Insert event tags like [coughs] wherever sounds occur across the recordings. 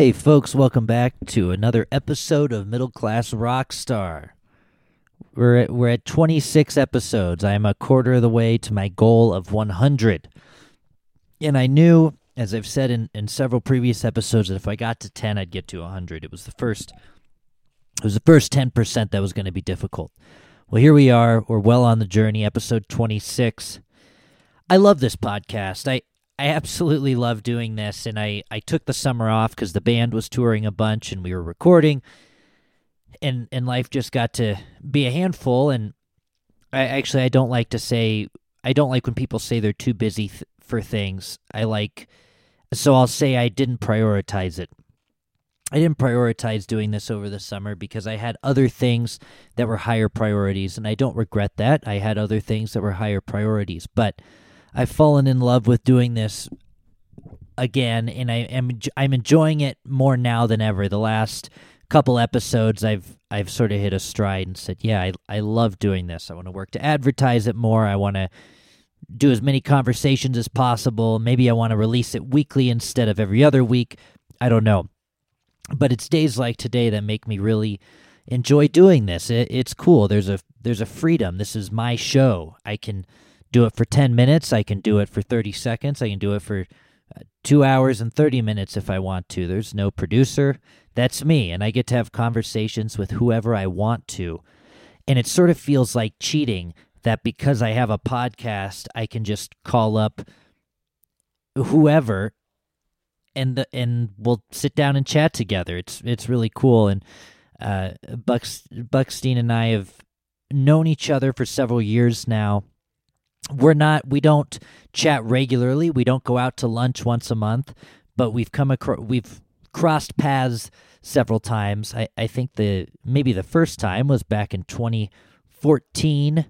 Hey, folks, welcome back to another episode of Middle Class Rockstar. We're at, we're at 26 episodes. I am a quarter of the way to my goal of 100. And I knew, as I've said in, in several previous episodes, that if I got to 10, I'd get to 100. It was the first it was the first 10% that was going to be difficult. Well, here we are. We're well on the journey, episode 26. I love this podcast. I I absolutely love doing this, and I, I took the summer off because the band was touring a bunch and we were recording, and and life just got to be a handful. And I actually I don't like to say I don't like when people say they're too busy th- for things. I like so I'll say I didn't prioritize it. I didn't prioritize doing this over the summer because I had other things that were higher priorities, and I don't regret that. I had other things that were higher priorities, but I've fallen in love with doing this again, and I am I'm enjoying it more now than ever. The last couple episodes, I've I've sort of hit a stride and said, yeah, I I love doing this. I want to work to advertise it more. I want to do as many conversations as possible. Maybe I want to release it weekly instead of every other week. I don't know, but it's days like today that make me really enjoy doing this. It, it's cool. There's a there's a freedom. This is my show. I can do it for 10 minutes. I can do it for 30 seconds. I can do it for uh, two hours and 30 minutes if I want to. There's no producer. That's me. And I get to have conversations with whoever I want to. And it sort of feels like cheating that because I have a podcast, I can just call up whoever and the, and we'll sit down and chat together. It's it's really cool and uh Bucks Buckstein and I have known each other for several years now we're not we don't chat regularly. We don't go out to lunch once a month but we've come across we've crossed paths several times. I, I think the maybe the first time was back in 2014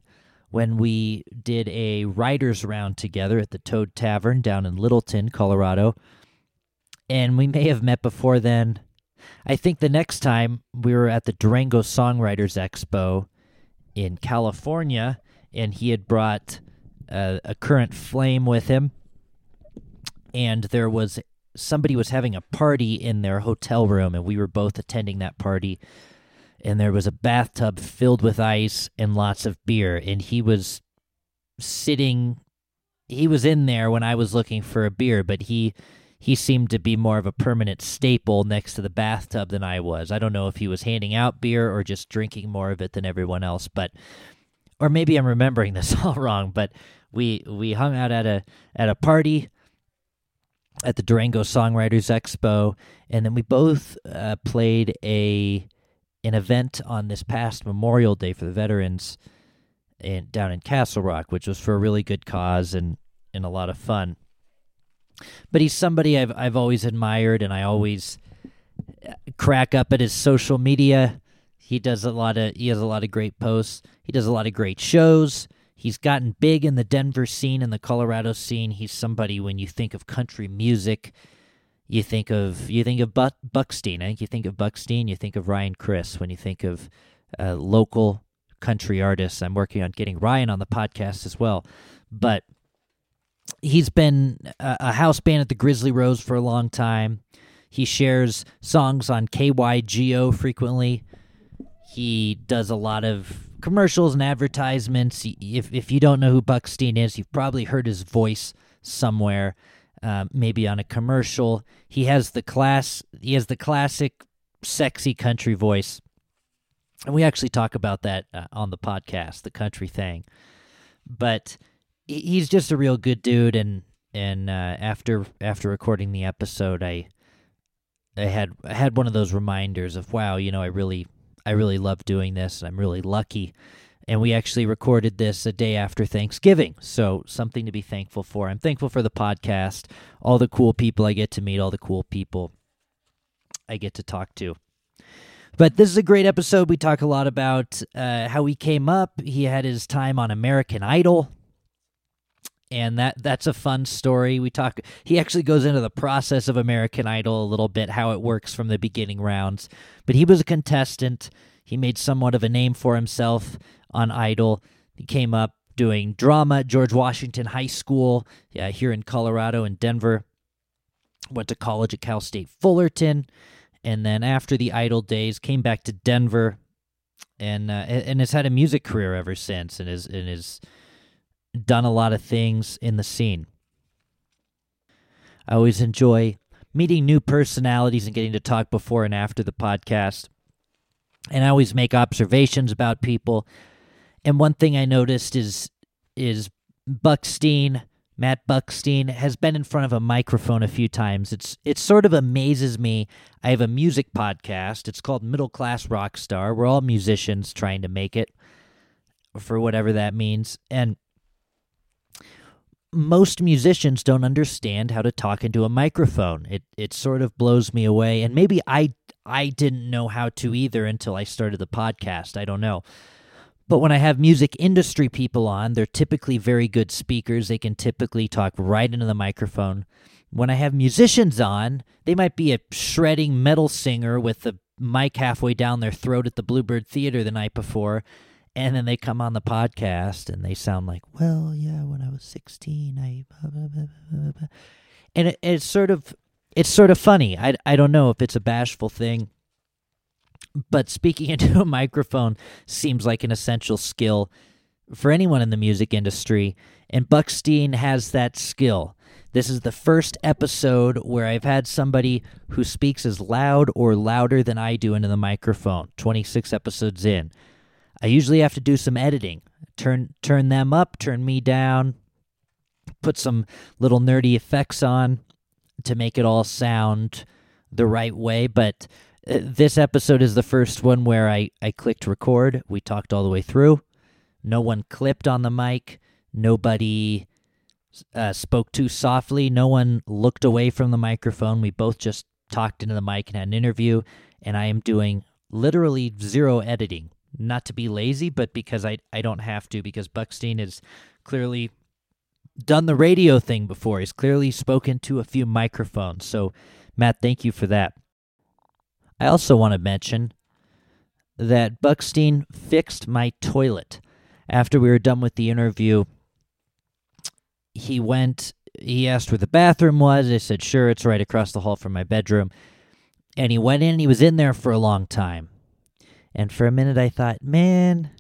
when we did a writers round together at the toad tavern down in littleton colorado. And we may have met before then. I think the next time we were at the durango songwriters expo in california and he had brought a, a current flame with him, and there was somebody was having a party in their hotel room, and we were both attending that party. And there was a bathtub filled with ice and lots of beer, and he was sitting. He was in there when I was looking for a beer, but he he seemed to be more of a permanent staple next to the bathtub than I was. I don't know if he was handing out beer or just drinking more of it than everyone else, but or maybe I'm remembering this [laughs] all wrong, but we we hung out at a at a party at the Durango Songwriters Expo, and then we both uh, played a an event on this past Memorial Day for the veterans in down in Castle Rock, which was for a really good cause and and a lot of fun. But he's somebody I've I've always admired, and I always uh, crack up at his social media. He does a lot of he has a lot of great posts. He does a lot of great shows. He's gotten big in the Denver scene and the Colorado scene. He's somebody when you think of country music, you think of you think of Buck, Buckstein. I think you think of Buckstein. You think of Ryan Chrys. when you think of uh, local country artists. I'm working on getting Ryan on the podcast as well, but he's been a, a house band at the Grizzly Rose for a long time. He shares songs on KYGO frequently. He does a lot of commercials and advertisements. If if you don't know who Buckstein is, you've probably heard his voice somewhere, uh, maybe on a commercial. He has the class. He has the classic, sexy country voice, and we actually talk about that uh, on the podcast, the country thing. But he's just a real good dude, and and uh, after after recording the episode, I I had I had one of those reminders of wow, you know, I really I really love doing this. I'm really lucky. And we actually recorded this a day after Thanksgiving. So, something to be thankful for. I'm thankful for the podcast, all the cool people I get to meet, all the cool people I get to talk to. But this is a great episode. We talk a lot about uh, how he came up. He had his time on American Idol and that that's a fun story. We talk. He actually goes into the process of American Idol a little bit, how it works from the beginning rounds. But he was a contestant. He made somewhat of a name for himself on Idol. He came up doing drama at George Washington High School yeah, here in Colorado in Denver. Went to college at Cal State Fullerton, and then after the Idol days, came back to Denver, and uh, and has had a music career ever since, and is and has done a lot of things in the scene. I always enjoy meeting new personalities and getting to talk before and after the podcast. And I always make observations about people. And one thing I noticed is is Buckstein, Matt Buckstein has been in front of a microphone a few times. It's it sort of amazes me. I have a music podcast. It's called Middle Class Rock Star. We're all musicians trying to make it for whatever that means. And most musicians don't understand how to talk into a microphone. It it sort of blows me away and maybe I I didn't know how to either until I started the podcast. I don't know. But when I have music industry people on, they're typically very good speakers. They can typically talk right into the microphone. When I have musicians on, they might be a shredding metal singer with the mic halfway down their throat at the Bluebird Theater the night before, and then they come on the podcast and they sound like, well, yeah, when I was 16, I. And it, it's sort of. It's sort of funny. I, I don't know if it's a bashful thing but speaking [laughs] into a microphone seems like an essential skill for anyone in the music industry, and Buckstein has that skill. This is the first episode where I've had somebody who speaks as loud or louder than I do into the microphone. 26 episodes in. I usually have to do some editing. Turn turn them up, turn me down, put some little nerdy effects on to make it all sound the right way, but uh, this episode is the first one where I, I clicked record. We talked all the way through. No one clipped on the mic. Nobody uh, spoke too softly. No one looked away from the microphone. We both just talked into the mic and had an interview. And I am doing literally zero editing. Not to be lazy, but because I, I don't have to, because Buckstein has clearly done the radio thing before. He's clearly spoken to a few microphones. So, Matt, thank you for that. I also want to mention that Buckstein fixed my toilet. After we were done with the interview, he went, he asked where the bathroom was. I said, sure, it's right across the hall from my bedroom. And he went in, he was in there for a long time. And for a minute, I thought, man,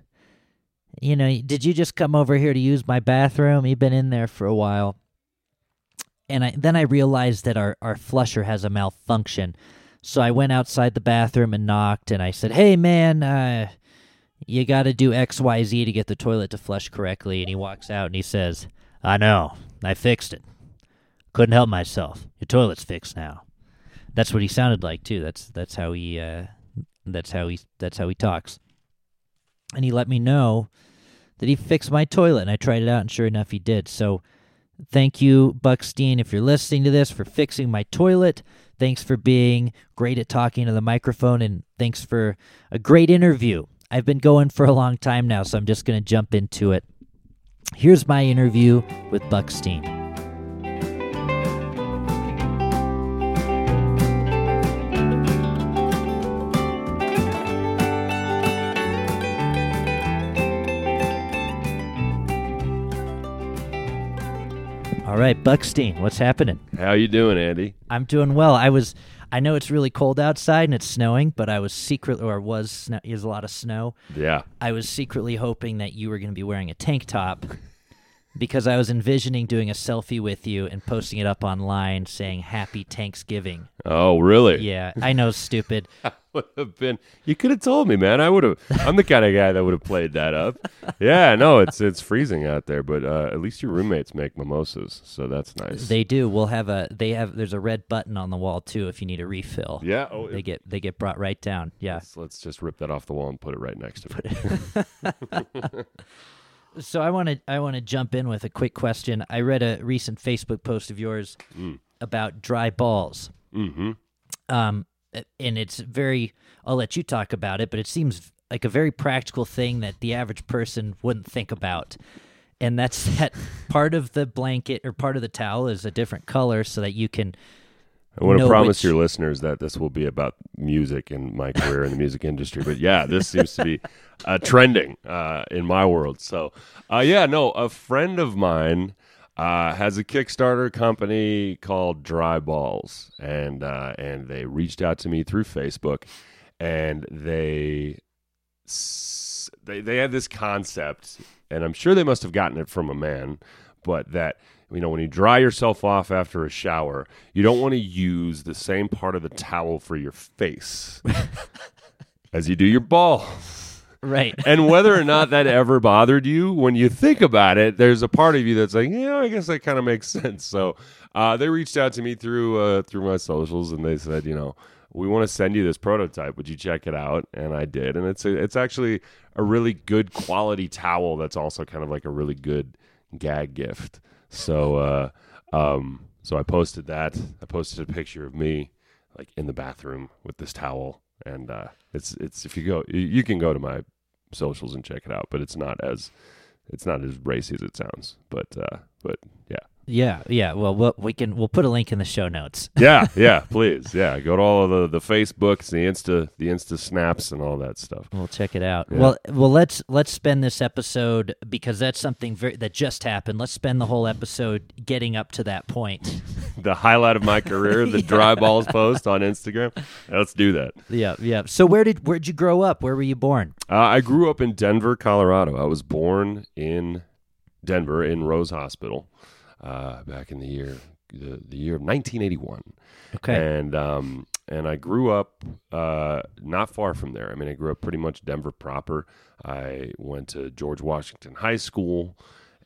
you know, did you just come over here to use my bathroom? You've been in there for a while. And I, then I realized that our, our flusher has a malfunction. So I went outside the bathroom and knocked, and I said, "Hey, man, uh, you got to do X, Y, Z to get the toilet to flush correctly." And he walks out and he says, "I know, I fixed it. Couldn't help myself. Your toilet's fixed now." That's what he sounded like too. That's that's how he uh, that's how he that's how he talks. And he let me know that he fixed my toilet, and I tried it out, and sure enough, he did. So. Thank you, Buckstein, if you're listening to this, for fixing my toilet. Thanks for being great at talking to the microphone, and thanks for a great interview. I've been going for a long time now, so I'm just going to jump into it. Here's my interview with Buckstein. Right, Buckstein, what's happening? How you doing, Andy? I'm doing well. I was I know it's really cold outside and it's snowing, but I was secretly or was snow, there's a lot of snow. Yeah. I was secretly hoping that you were going to be wearing a tank top because I was envisioning doing a selfie with you and posting it up online saying happy Thanksgiving. Oh, really? Yeah, I know stupid. [laughs] would have been. You could have told me, man. I would have. I'm the kind of guy that would have played that up. Yeah, no, it's it's freezing out there, but uh, at least your roommates make mimosas, so that's nice. They do. We'll have a. They have. There's a red button on the wall too if you need a refill. Yeah. Oh, They get they get brought right down. Yeah. let's, let's just rip that off the wall and put it right next to it. [laughs] [laughs] So I want to I want to jump in with a quick question. I read a recent Facebook post of yours Mm. about dry balls. mm-hmm. Um, and it's very. I'll let you talk about it, but it seems like a very practical thing that the average person wouldn't think about. And that's [laughs] that part of the blanket or part of the towel is a different color so that you can. I want to promise which- your listeners that this will be about music and my career in the music industry. But yeah, this seems to be uh, trending uh, in my world. So uh, yeah, no, a friend of mine uh, has a Kickstarter company called Dry Balls, and uh, and they reached out to me through Facebook, and they they they had this concept, and I'm sure they must have gotten it from a man, but that you know when you dry yourself off after a shower, you don't want to use the same part of the towel for your face [laughs] as you do your balls Right. [laughs] and whether or not that ever bothered you, when you think about it, there's a part of you that's like, yeah, I guess that kind of makes sense. So uh, they reached out to me through uh, through my socials, and they said, you know, we want to send you this prototype. Would you check it out? And I did, and it's a, it's actually a really good quality towel. That's also kind of like a really good gag gift. So uh, um, so I posted that. I posted a picture of me like in the bathroom with this towel. And uh, it's it's if you go you, can go to my socials and check it out but it's not as it's not as racy as it sounds. But uh, but yeah Yeah, yeah. Well, we'll we can we'll put a link in the show notes. [laughs] yeah [laughs] yeah please yeah go to all of the the facebooks the insta the insta snaps and all that stuff We'll check it out. Yeah. Well, well, let's let's spend this episode because that's something very, that just happened. Let's spend the whole episode getting up to that point. [laughs] the highlight of my career the dry balls post on instagram let's do that yeah, yeah. So where did where'd you grow up? Where were you born? uh, i grew up in denver colorado i was born in denver in rose hospital uh, back in the year the, the year of 1981 Okay. and um, and I grew up uh, not far from there. I mean, I grew up pretty much Denver proper. I went to George Washington High School,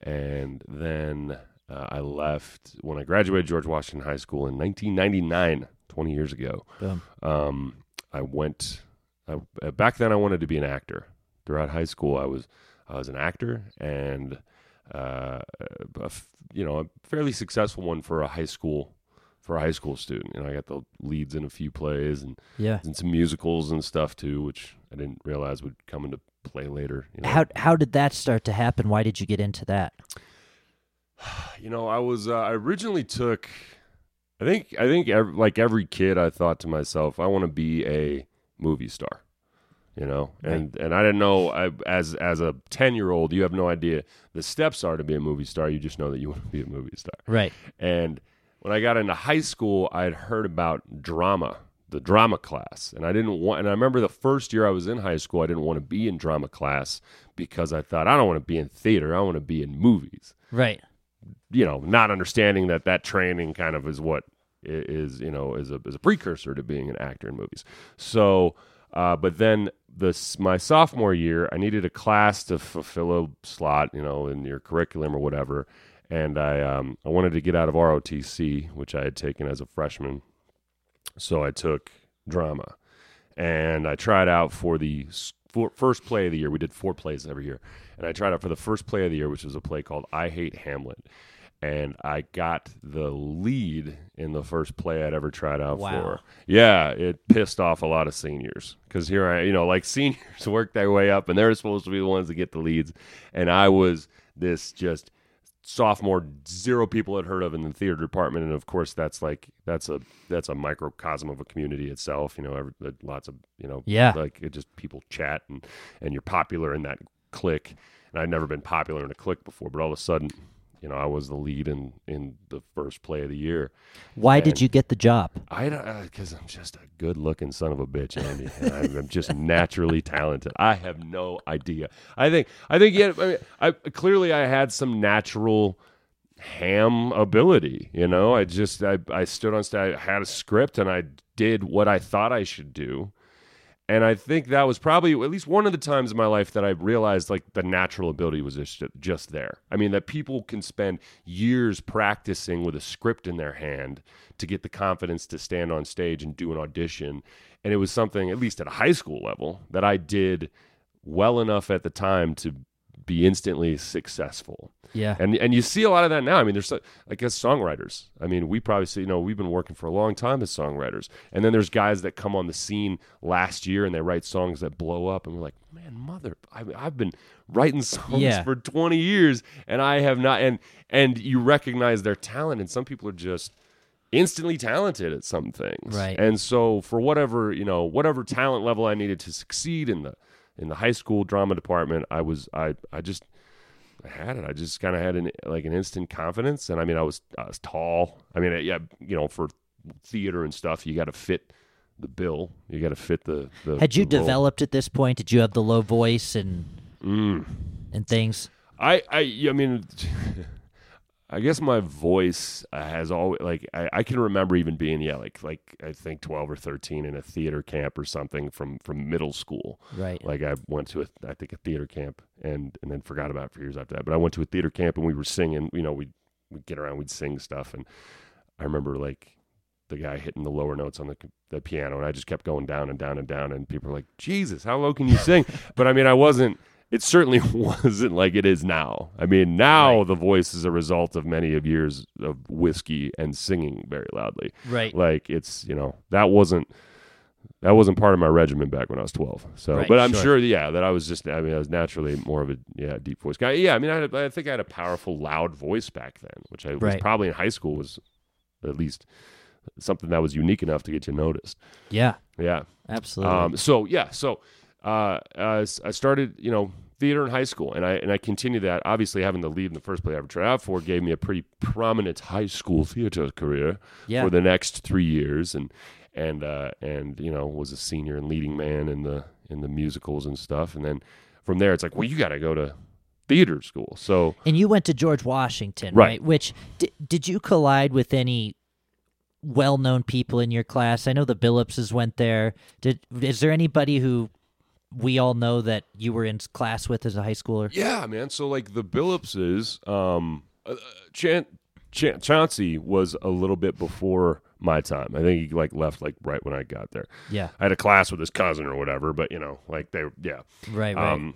and then uh, I left when I graduated George Washington High School in 1999, 20 years ago. Um, I went I, back then. I wanted to be an actor. Throughout high school, I was I was an actor and uh, a f- you know a fairly successful one for a high school for a high school student. You know, I got the leads in a few plays and, Yeah. and some musicals and stuff too, which I didn't realize would come into play later. You know, How how did that start to happen? Why did you get into that? [sighs] you know, I was uh, I originally took. I think I think like every kid, I thought to myself, I want to be a movie star. You know, and and I didn't know I, as as a ten year old, you have no idea the steps are to be a movie star. You just know that you [laughs] want to be a movie star. Right. And when I got into high school, I had heard about drama, the drama class. And I didn't want, and I remember the first year I was in high school, I didn't want to be in drama class because I thought, I don't want to be in theater, I want to be in movies. Right. You know, not understanding that that training kind of is what is you know, is a, is a precursor to being an actor in movies. So, uh, but then this my sophomore year, I needed a class to fulfill a slot, you know, in your curriculum or whatever, and I um, I wanted to get out of ROTC, which I had taken as a freshman, so I took drama, and I tried out for the for, first play of the year. We did four plays every year, and I tried out for the first play of the year, which was a play called I Hate Hamlet. And I got the lead in the first play I'd ever tried out Wow. for. Yeah, it pissed off a lot of seniors because here I, you know, like [laughs] seniors work their way up and they're supposed to be the ones that get the leads. And I was this just sophomore, zero people had heard of in the theater department. And of course, that's like, that's a, that's a microcosm of a community itself. You know, every, uh, lots of, you know, Yeah. like it just people chat and, and you're popular in that clique. And I'd never been popular in a clique before, but all of a sudden, you know, I was the lead in, in the first play of the year. Why And- did you get the job? I because uh, I'm just a good looking son of a bitch, Andy. and I'm, I'm just naturally talented. I have no idea. I think I think yeah. I mean, I clearly I had some natural ham ability. You know, I just I I stood on stage, I had a script, and I did what I thought I should do. And I think that was probably at least one of the times in my life that I realized like the natural ability was just just there. I mean that people can spend years practicing with a script in their hand to get the confidence to stand on stage and do an audition. And it was something at least at a high school level that I did well enough at the time to be instantly successful. Yeah. And and you see a lot of that now. I mean, there's like as songwriters. I mean, we probably see. You know, we've been working for a long time as songwriters, and then there's guys that come on the scene last year and they write songs that blow up, and we're like, man, mother, I, I've been writing [laughs] songs Yeah. for 20 years, and I have not. And and you recognize their talent, and some people are just instantly talented at some things. Right. And so for whatever you know, whatever talent level I needed to succeed in the in the high school drama department, I was I I just I had it. I just kind of had an like an instant confidence, and I mean, I was I was tall. I mean, yeah, you know, for theater and stuff, you got to fit the bill. You got to fit the. the Had you the developed at this point? Did you have the low voice and Mm. and things? I I I mean, [laughs] I guess my voice uh, has always like I, I can remember even being yeah like like I think twelve or thirteen in a theater camp or something from from middle school. Right. Like I went to a I think a theater camp and and then forgot about it for years after that. But I went to a theater camp and we were singing. You know, we we'd get around, we'd sing stuff, and I remember like the guy hitting the lower notes on the the piano, and I just kept going down and down and down, and people were like, "Jesus, how low can you sing?" [laughs] but I mean, I wasn't. It certainly [laughs] wasn't like it is now. I mean, now Right. the voice is a result of many of years of whiskey and singing very loudly. Right. Like it's you know that wasn't that wasn't part of my regimen back when I was twelve. So, Right, but I'm sure. sure, yeah, that I was just I mean I was naturally more of a yeah deep voice guy. Yeah, I mean I, had I think I had a powerful loud voice back then, which I was probably in high school was at least something that was unique enough to get you noticed. Yeah. Yeah. Absolutely. Um, so yeah, so uh, uh, I started, you know, theater in high school, and I and I continued that. Obviously, having the lead in the first play I ever tried out for gave me a pretty prominent high school theater career yeah. for the next three years, and and uh, and you know was a senior and leading man in the in the musicals and stuff, and then from there it's like, well, you got to go to theater school. So and you went to George Washington, Right. right? Which di- did you collide with any well-known people in your class? I know the Billupses went there. Did is there anybody who we all know that you were in class with as a high schooler? Yeah, man. So like the Billupses, um, uh, Chan- Chan- Chauncey was a little bit before my time. I think he like left like right when I got there. Yeah. I had a class with his cousin or whatever, but you know, like they, yeah. Right. Right. Um,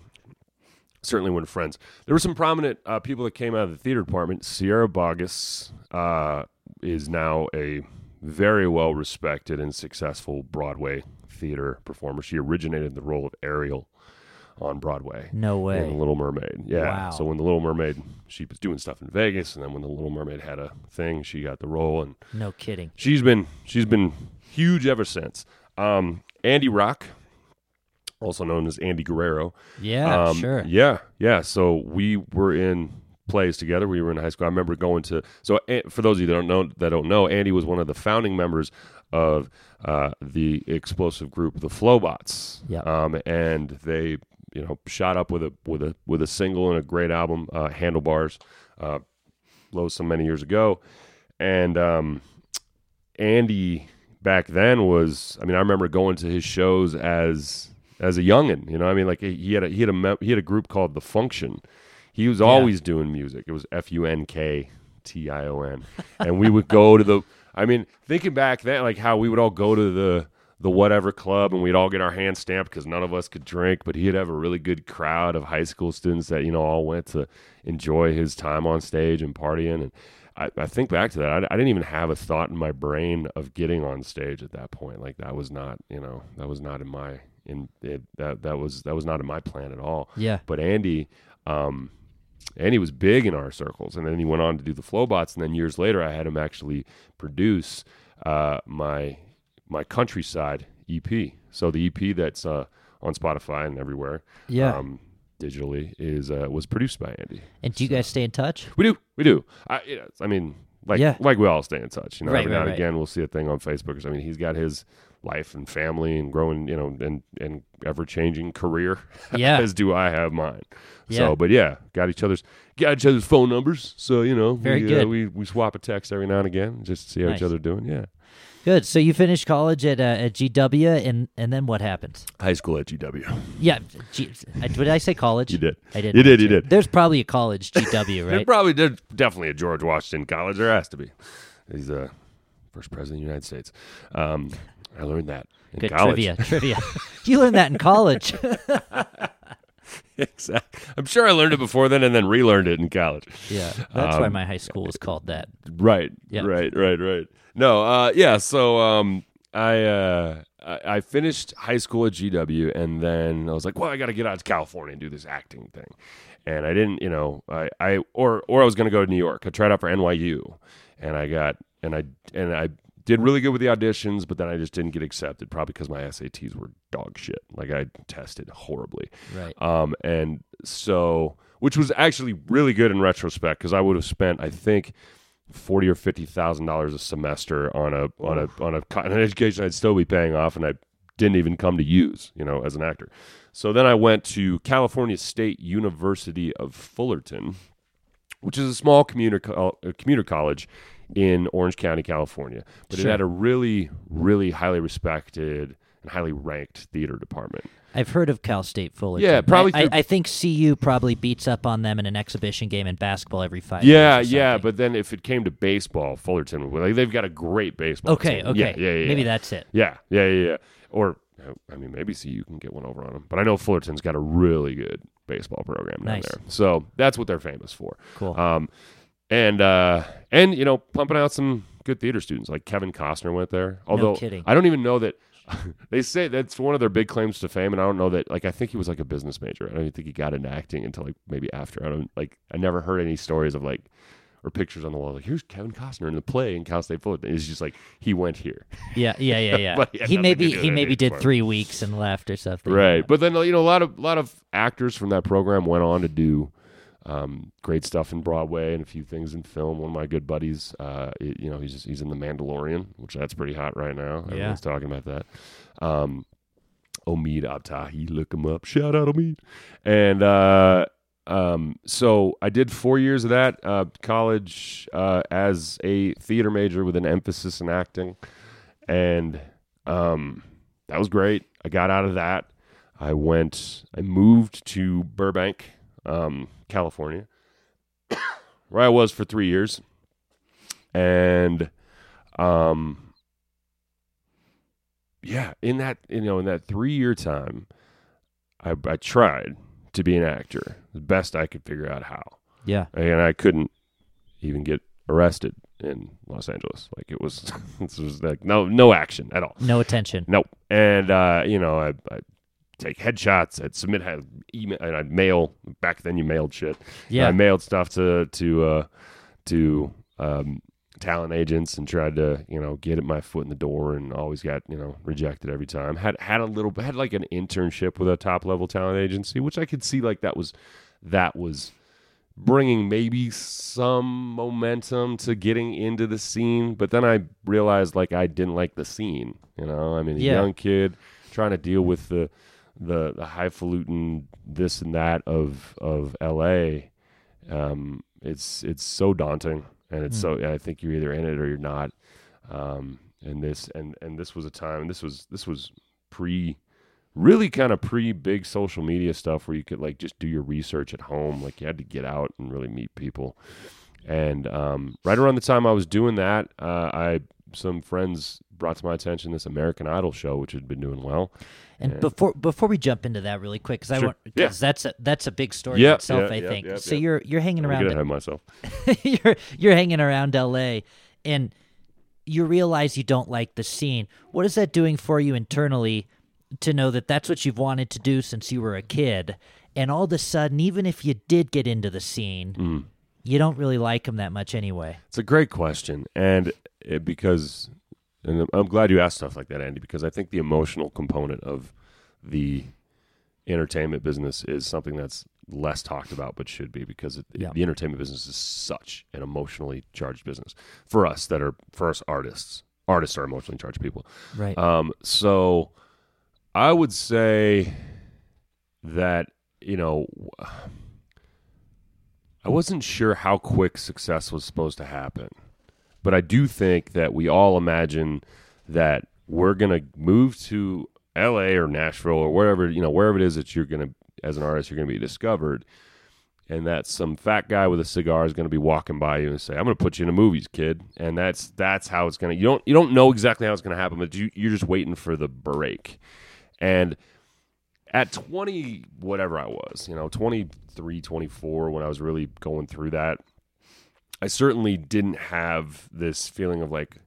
certainly weren't friends. There were some prominent uh, people that came out of the theater department. Sierra Boggess uh, is now a very well respected and successful Broadway theater performer. She originated the role of Ariel on Broadway no in way. The Little Mermaid. Yeah. Wow. So when The Little Mermaid, she was doing stuff in Vegas, and then when The Little Mermaid had a thing, she got the role, and No kidding. she's been she's been huge ever since. Um, Andy Rock, also known as Andy Guerrero. Yeah. Um, sure. Yeah, yeah. So we were in plays together. We were in high school. I remember going to. So eh, for those of you that don't know, that don't know, Andy was one of the founding members of uh, the explosive group, the Flobots. Yeah. Um, and they, you know, shot up with a with a with a single and a great album, uh, Handlebars, uh, low some many years ago, and um, Andy back then was. I mean, I remember going to his shows as as a youngin. You know, I mean, like he had a he had a he had a group called the Funktion. He was always doing music. It was F U N K T I O N, and we would go to the. I mean, thinking back then, like how we would all go to the the whatever club and we'd all get our hands stamped because none of us could drink, but he'd have a really good crowd of high school students that you know all went to enjoy his time on stage and partying. And I, I think back to that, I, I didn't even have a thought in my brain of getting on stage at that point. Like that was not, you know, that was not in my in it, that that was that was not in my plan at all. Yeah. But Andy, um, Andy was big in our circles, and then he went on to do the Flobots, and then years later, I had him actually produce uh, my my countryside EP. So the EP that's uh, on Spotify and everywhere, Yeah. um, digitally, is uh, was produced by Andy. and do you guys stay in touch? We do, we do. I, you know, I mean, like Yeah. like we all stay in touch. You know, Right, every right, now and right. again, we'll see a thing on Facebook. Or. I mean, he's got his life and family and growing, you know, and and ever changing career. [laughs] Yeah. as do I have mine. Yeah. So, but yeah, got each other's got each other's phone numbers. So you know, Very we, uh, good. we we swap a text every now and again just to see how Nice. each other doing. Yeah, Good. So you finished college at uh, at GW, and and then what happens? high school at GW. Yeah. G- I- did I say college? You did. I did. You did, you did. There's probably a college GW, [laughs] There right? probably did definitely a George Washington College. There has to be. He's the first president of the United States. Um, I learned that in Good college. trivia. Trivia. [laughs] you learned that in college. [laughs] exactly. I'm sure I learned it before then and then relearned it in college. yeah. That's why Um, my high school was called that. Right. Yeah. Right. Right. Right. No. Uh. Yeah. So. Um. I. Uh. I, I finished high school at GW, and then I was like, well, I got to get out to California and do this acting thing. And I didn't. You know. I. I. Or. Or I was going to go to New York. I tried out for NYU, and I got. And I. And I did really good with the auditions, but then I just didn't get accepted, probably because my SATs were dog shit. Like I tested horribly. Right. Um, and so, which was actually really good in retrospect because I would have spent, I think, forty or fifty thousand dollars a semester on a on a on a co- an education I'd still be paying off, and I didn't even come to use, you know, as an actor. So then I went to California State University of Fullerton, which is a small commuter co- uh, commuter college in Orange County, California, but Sure. it had a really really highly respected and highly ranked theater department. I've heard of Cal State Fullerton. Yeah, probably I, I, through- I think CU probably beats up on them in an exhibition game in basketball every five. Yeah, years yeah, but then if it came to baseball, Fullerton, like, they've got a great baseball. okay, team. okay, Yeah, yeah, yeah. maybe that's it. Yeah, yeah, yeah, yeah. Or I mean, maybe CU can get one over on them. But I know Fullerton's got a really good baseball program down Nice. there. So that's what they're famous for. Cool. Um, and uh, and you know, pumping out some good theater students like Kevin Costner went there. Although kidding. I don't even know that. [laughs] they say that's one of their big claims to fame, and I don't know that. Like, I think he was like a business major. I don't even think he got into acting until like maybe after. I don't like. I never heard any stories of like or pictures on the wall like here's Kevin Costner in the play in Cal State Fullerton. It's just like he went here. yeah, yeah, yeah, [laughs] yeah. He he maybe to do with he maybe did anymore. three weeks and left or something. Right. But then you know a lot of a lot of actors from that program went on to do um, great stuff in Broadway and a few things in film. One of my good buddies, uh, it- you know, he's he's in The Mandalorian, which that's pretty hot right now. Yeah. Everyone's talking about that. Um, Omid Abtahi, look him up. Shout out Omid. And uh, um, so I did four years of that uh, college uh, as a theater major with an emphasis in acting, and um, that was great. I got out of that. I went. I moved to Burbank, um, California, where I was for three years, and um, yeah, in that you know in that three year time, I, I tried to be an actor the best I could figure out how, Yeah. and I couldn't even get arrested in Los Angeles. Like it was, [laughs] it was like no no action at all. No attention. Nope. And uh, you know, I, I take headshots. I'd submit had email, and I'd mail. Back then, you mailed shit. Yeah. I mailed stuff to to uh, to um, talent agents and tried to you know get my foot in the door, and always got you know rejected every time. Had had a little had like an internship with a top level talent agency, which I could see like that was that was bringing maybe some momentum to getting into the scene but then i realized like i didn't like the scene you know i mean a Yeah. young kid trying to deal with the the, the highfalutin this and that of of la um it's it's so daunting. And it's so i think you're either in it or you're not. Um and this and and this was a time this was this was pre really kind of pre big social media stuff where you could like just do your research at home. Like you had to get out and really meet people. And um, right around the time i was doing that uh, i some friends brought to my attention this american idol show which had been doing well And Yeah. before before we jump into that really quick, because I want because that's a that's a big story Yeah, in itself. yeah, I yeah, think. yeah, so yeah. you're you're hanging i'm around gonna have myself [laughs] you're you're hanging around LA and you realize you don't like the scene. What is that doing for you internally to know that that's what you've wanted to do since you were a kid and all of a sudden even if you did get into the scene, Mm. you don't really like them that much anyway. It's a great question, and it, because, and I'm glad you asked stuff like that, Andy, because I think the emotional component of the entertainment business is something that's less talked about, but should be because it, Yeah. the entertainment business is such an emotionally charged business for us that are for us artists. Artists are emotionally charged people. Right. Um, so I would say that, you know, I wasn't sure how quick success was supposed to happen. But I do think that we all imagine that we're going to move to LA or Nashville or wherever, you know, wherever it is that you're going to, as an artist, you're going to be discovered. And that some fat guy with a cigar is going to be walking by you and say, "I'm going to put you in the movies, kid." And that's that's how it's going to. You don't you don't know exactly how it's going to happen, but you you're just waiting for the break. And at 20 whatever I was, you know, 23, 24 when I was really going through that, I certainly didn't have this feeling of like,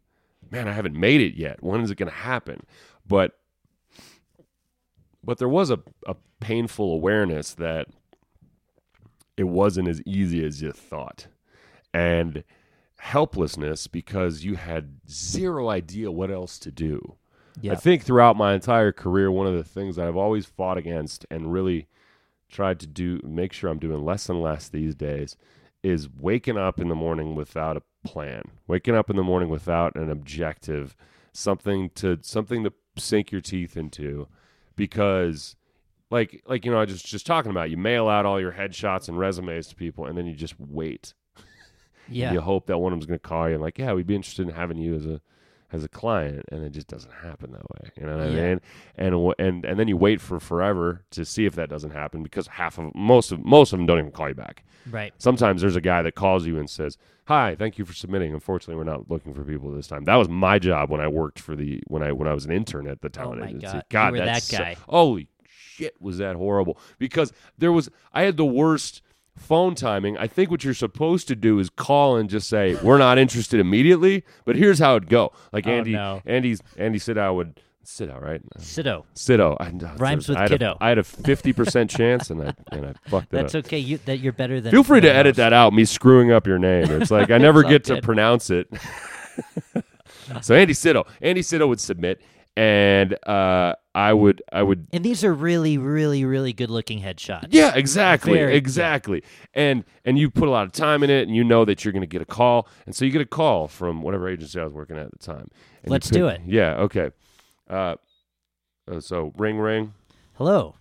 man, I haven't made it yet. When is it going to happen? But but there was a, a painful awareness that it wasn't as easy as you thought. And helplessness because you had zero idea what else to do. Yeah. I think throughout my entire career, one of the things that I've always fought against and really tried to do, make sure I'm doing less and less these days, is waking up in the morning without a plan. Waking up in the morning without an objective, something to something to sink your teeth into, because, like, like you know, I just just talking about, you mail out all your headshots and resumes to people, and then you just wait. [laughs] yeah. You hope that one of them's going to call you and like, yeah, we'd be interested in having you as a as a client, and it just doesn't happen that way. You know what Yeah. I mean? And and and then you wait for forever to see if that doesn't happen because half of most of most of them don't even call you back. Right. Sometimes there's a guy that calls you and says, "Hi, thank you for submitting. Unfortunately, we're not looking for people this time." That was my job when I worked for the when I when I was an intern at the oh talent my agency. God. God, that's that so- guy. holy shit, was that horrible? Because there was I had the worst phone timing. I think what you're supposed to do is call and just say, "We're not interested immediately," but here's how it'd go. Like Oh, Andy, no. Andy's Andy Sidow would Sidow, right? Sido. Sidow. I, Rhymes with I kiddo. A, I had a fifty percent chance, and I and I fucked it That's up. okay. You that you're better than. Feel free to edit that out. Me screwing up your name. It's like I [laughs] never get to pronounce it. [laughs] so Andy Sido, Andy Sido would submit, and uh, I would, I would, And these are really, really, really good-looking headshots. yeah, exactly, Very- exactly. And and you put a lot of time in it, and you know that you're going to get a call, and so you get a call from whatever agency I was working at at the time. Let's pick- do it. Yeah. Okay. Uh, uh, so ring ring. Hello.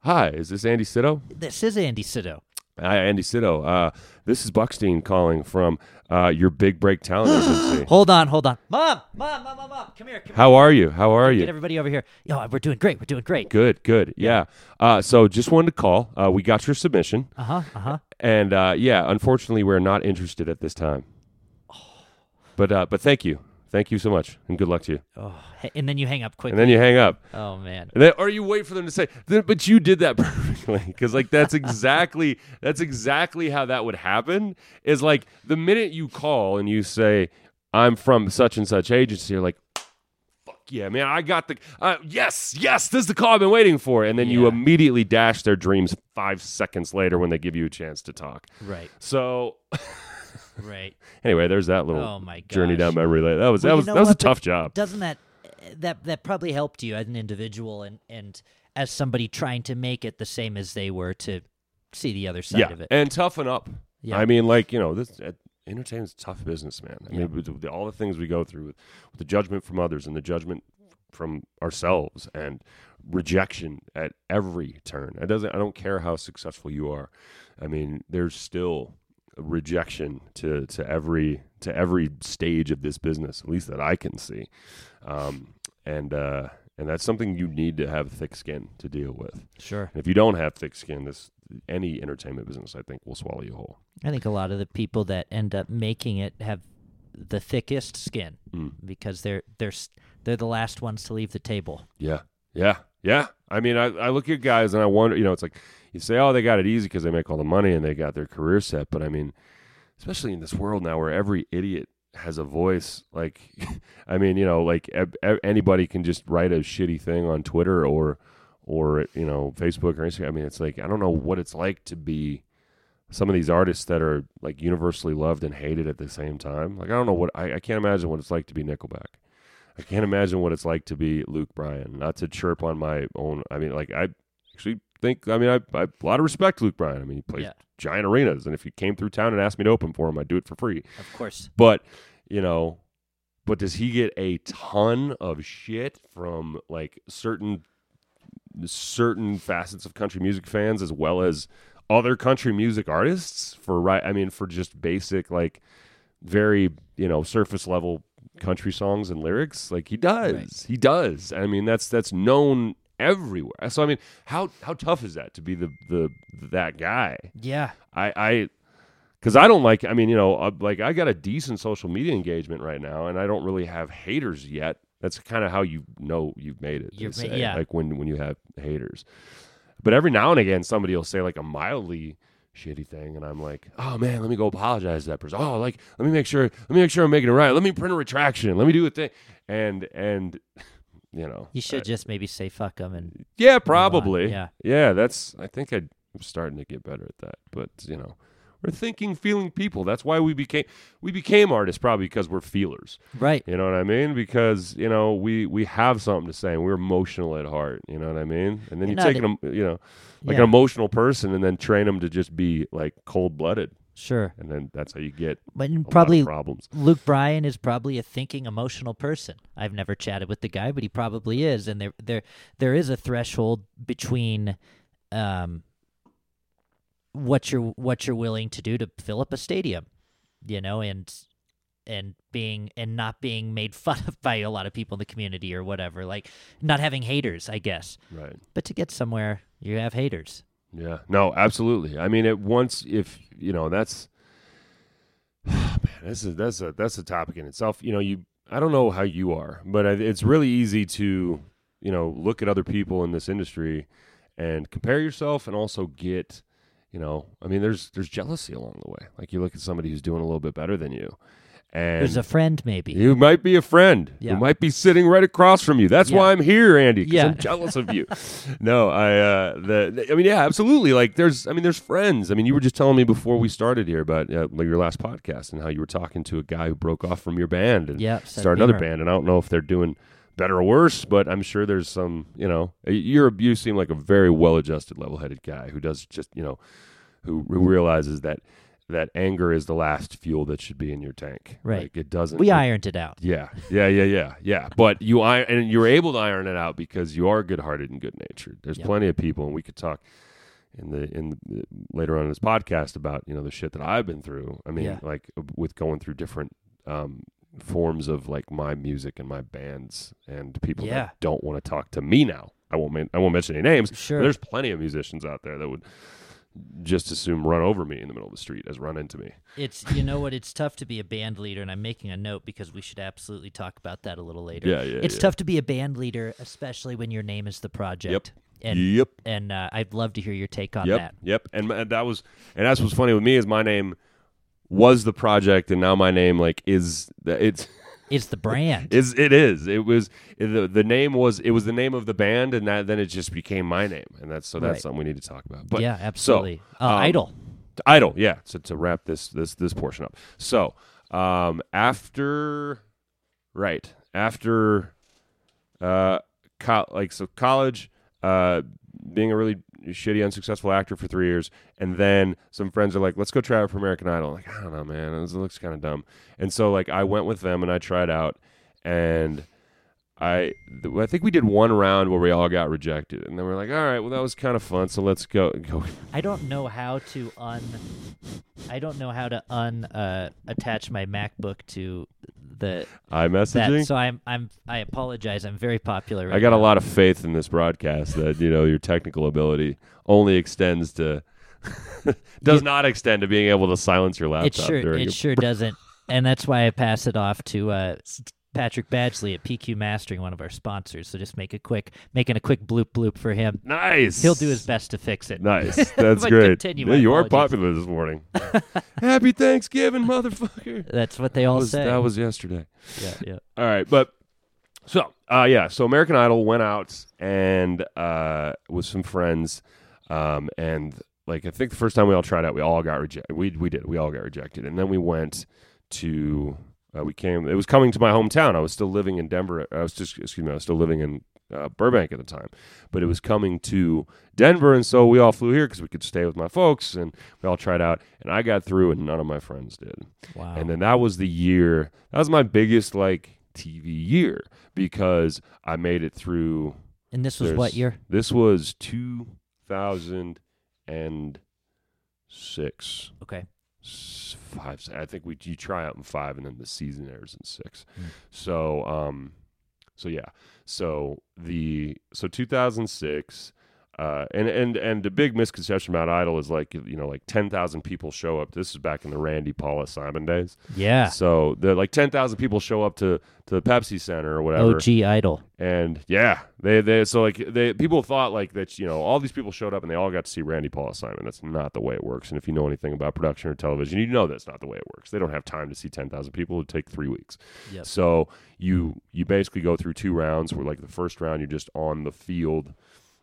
Hi, is this Andy Sido? This is Andy Sido. Hi, Andy Sido. Uh, this is Buckstein calling from uh, your Big Break Talent Agency. [gasps] Hold on, hold on. Mom, mom, mom, mom, mom. Come here. Come How are you? How are here. Get you? everybody over here. Yo, we're doing great. We're doing great. Good, good. Yeah. Uh, so just wanted to call. Uh, we got your submission, Uh huh. Uh huh. and uh, yeah, unfortunately, we're not interested at this time. But uh, but thank you, thank you so much, and good luck to you. Oh, and then you hang up quickly. And then you hang up. oh man. Then, or you wait for them to say, but you did that [laughs] perfectly. Because like that's exactly that's exactly how that would happen. Is like the minute you call and you say, "I'm from such and such agency," you're like, "Fuck yeah, man! I got the uh, yes, yes. This is the call I've been waiting for." And then you immediately dash their dreams five seconds later when they give you a chance to talk. Right. So [laughs] Right. [laughs] anyway, there's that little Oh my journey down memory lane. That was Well, that was that was a what? But tough job. Doesn't that that that probably helped you as an individual and and as somebody trying to make it the same as they were to see the other side yeah, of it. and toughen up. Yeah. I mean, like you know, this uh, entertainment's a tough business, man. I Yeah. mean, with all the things we go through, with, with the judgment from others and the judgment from ourselves, and rejection at every turn. It doesn't. I don't care how successful you are. I mean, there's still rejection to to every to every stage of this business, at least that I can see. Um, and uh, and that's something you need to have thick skin to deal with. Sure. And if you don't have thick skin, this any entertainment business, I think, will swallow you whole. I think a lot of the people that end up making it have the thickest skin Mm. because they're they're they're the last ones to leave the table. Yeah, yeah, yeah. I mean, I, I look at guys and I wonder, you know, it's like you say, oh, they got it easy because they make all the money and they got their career set. But I mean, especially in this world now where every idiot has a voice. Like, [laughs] I mean, you know, like e- e- anybody can just write a shitty thing on Twitter or or you know Facebook or Instagram. I mean, it's like I don't know what it's like to be some of these artists that are like universally loved and hated at the same time. Like I don't know what I, I can't imagine what it's like to be Nickelback. I can't imagine what it's like to be Luke Bryan. Not to chirp on my own. I mean, like I actually think. I mean, I, I a lot of respect to Luke Bryan. I mean, he plays Yeah. giant arenas, and if he came through town and asked me to open for him, I'd do it for free. Of course. But you know, but does he get a ton of shit from like certain certain facets of country music fans as well as other country music artists for right? I mean, for just basic like very you know surface level country songs and lyrics like he does Right. he does i mean that's that's known everywhere so i mean how how tough is that to be the the that guy Yeah. I, I, because I don't like. I mean, you know, uh, like I got a decent social media engagement right now, and I don't really have haters yet. That's kind of how you know you've made it. You've ma- say, yeah. Like when when you have haters, but every now and again somebody will say like a mildly shitty thing, and I'm like, oh man, let me go apologize to that person. Oh, like let me make sure, let me make sure I'm making it right. Let me print a retraction. Let me do a thing, and and you know, You should just maybe say fuck them and yeah, probably. Yeah. Yeah, that's I think I- I'm starting to get better at that. But, you know, we're thinking, feeling people. That's why we became we became artists probably because we're feelers. Right. You know what I mean? Because you know we we have something to say. and We're emotional at heart. You know what I mean? And then you take the- them, you know, like Yeah. an emotional person, and then train them to just be like cold blooded, Sure. and then that's how you get But a lot of probably problems. Luke Bryan is probably a thinking, emotional person. I've never chatted with the guy, but he probably is. And there, there, there is a threshold between, um, what you're what you're willing to do to fill up a stadium, you know, and and being and not being made [laughs] fun of by a lot of people in the community or whatever, like not having haters, I guess. Right. But to get somewhere, you have haters. Yeah. No, absolutely. I mean, it once if you know that's [sighs] man, this is that's a that's a topic in itself. You know, you I don't know how you are, but it's really easy to you know look at other people in this industry and compare yourself, and also get you know, I mean, there's there's jealousy along the way. Like you look at somebody who's doing a little bit better than you, and There's a friend, maybe. you might be a friend Yeah. who might be sitting right across from you. That's Yeah. why I'm here, Andy. 'cause Yeah. I'm jealous of you. [laughs] no, I. Uh, the, I mean, yeah, absolutely. Like, there's. I mean, there's friends. I mean, you were just telling me before we started here about uh, your last podcast and how you were talking to a guy who broke off from your band and Seth started another band. And I don't know if they're doing better or worse, but I'm sure there's some. You know, you're you seem like a very well-adjusted, level-headed guy who does just you know, who, who realizes that. That anger is the last fuel that should be in your tank. Right. Like it doesn't. We it- ironed it out. yeah, yeah, yeah, yeah, yeah. But you iron, and you're able to iron it out because you are good-hearted and good-natured. There's Yep. plenty of people, and we could talk in the in the, later on in this podcast about you know the shit that I've been through. I mean, Yeah. like with going through different um, forms of like my music and my bands, and people Yeah. that don't want to talk to me now. I won't. I won't mention any names. Sure. There's plenty of musicians out there that would just assume run over me in the middle of the street as run into me. It's you know what it's tough to be a band leader, and I'm making a note because we should absolutely talk about that a little later. Yeah, yeah. it's yeah. tough to be a band leader, especially when your name is the project. And yep. and uh, I'd love to hear your take on Yep, that. yep. And my- that was, and that's what's funny with me is my name was the project, and now my name like is the- it's It's the brand. is it is it was the the name was it was the name of the band, and that then it just became my name, and that's so that's Right. something we need to talk about. But yeah, absolutely. uh, um, Idol. Idol, yeah. So to wrap this this this portion up. So um after right after uh co- like so college uh being a really shitty unsuccessful actor for three years and then some friends are like let's go try out for american idol. I'm like i don't know man. This looks kind of dumb. And so like i went with them and i tried out and I th- I think we did one round where we all got rejected, and then we're like, all right, well that was kind of fun, so let's go [laughs] go I don't know how to un. I don't know how to un uh, attach my MacBook to the iMessaging. that. So I'm I'm I apologize. I'm very popular. Right I got a lot of faith in this broadcast that you know your technical ability only extends to [laughs] does not extend to being able to silence your laptop It sure it your sure doesn't, and that's why I pass it off to uh, Patrick Badgley at PQ Mastering, one of our sponsors. So just make a quick making a quick bloop bloop for him. nice. He'll do his best to fix it. Nice, [laughs] that's great. continue, Yeah, you are popular this morning. [laughs] Happy Thanksgiving, motherfucker. That's what they That all was, say. that was yesterday. yeah, yeah. All right, but so uh, yeah, so American Idol went out and uh, with some friends, um, and like I think the first time we all tried out, we all got rejected. We we did, we all got rejected, and then we went to uh, we came. It was coming to my hometown. I was still living in Denver. I was just excuse me. I was still living in uh, Burbank at the time, but it was coming to Denver, and so we all flew here because we could stay with my folks, and we all tried out, and I got through, and none of my friends did. Wow. And then that was the year. That was my biggest like TV year because I made it through. And this was what year? This was two thousand and six. Okay. Five. I think we you try out in five, and then the season airs in six. Mm. So um, so yeah. So the so two thousand six. Uh, and and and the big misconception about Idol is like you know like ten thousand people show up. This is back in the Randy Paula Simon days. Yeah. So the like ten thousand people show up to to the Pepsi Center or whatever, OG Idol. and yeah, they they so like they people thought like that you know all these people showed up and they all got to see Randy Paul Simon. That's not the way it works. And if you know anything about production or television, you know that's not the way it works. They don't have time to see ten thousand people. It would take three weeks. Yep. So you you basically go through two rounds where like the first round you're just on the field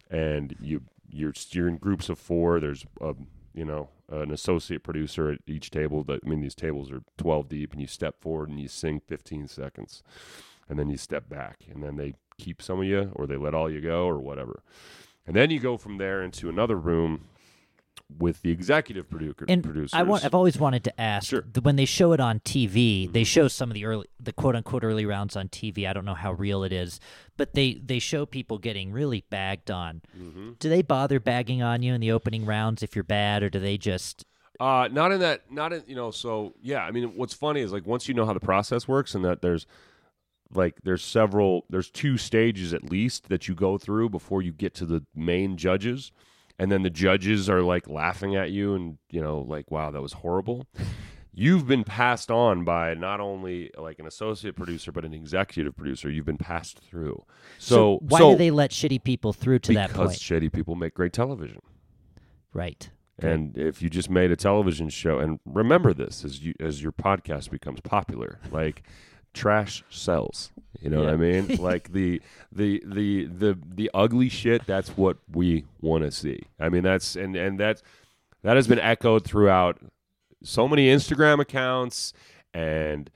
and you you're you're in groups of four. There's a you you know an associate producer at each table. That I mean, these tables are twelve deep, and you step forward and you sing fifteen seconds, and then you step back, and then they keep some of you, or they let all you go, or whatever. And then you go from there into another room with the executive producer And producers. I want, I've always wanted to ask Sure. Mm-hmm. the, when they show it on TV, they show some of the early, the quote unquote early rounds on TV. I don't know how real it is, but they they show people getting really bagged on. Mm-hmm. Do they bother bagging on you in the opening rounds if you're bad, or do they just? Uh, not in that, not in, you know, so yeah, I mean, what's funny is like once you know how the process works and that there's like, there's several, there's two stages at least that you go through before you get to the main judges. And then the judges are like laughing at you and, you know, like, wow, that was horrible. You've been passed on by not only like an associate producer, but an executive producer. You've been passed through. So, why so do they let shitty people through to that because shitty people make great television. Right. And if you just made a television show, and remember this as you as your podcast becomes popular, like trash sells. You know what I mean? [laughs] like the the the the the ugly shit. That's what we want to see. I mean, that's and and that's that has been echoed throughout so many Instagram accounts and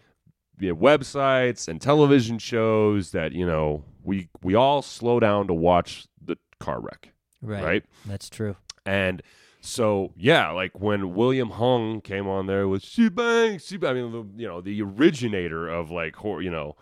you know, websites and television shows that you know we we all slow down to watch the car wreck, Right. right? That's true. And so, yeah, like when William Hung came on there with "She Bang," she, I mean, the, you know, the originator of like, hor- you know,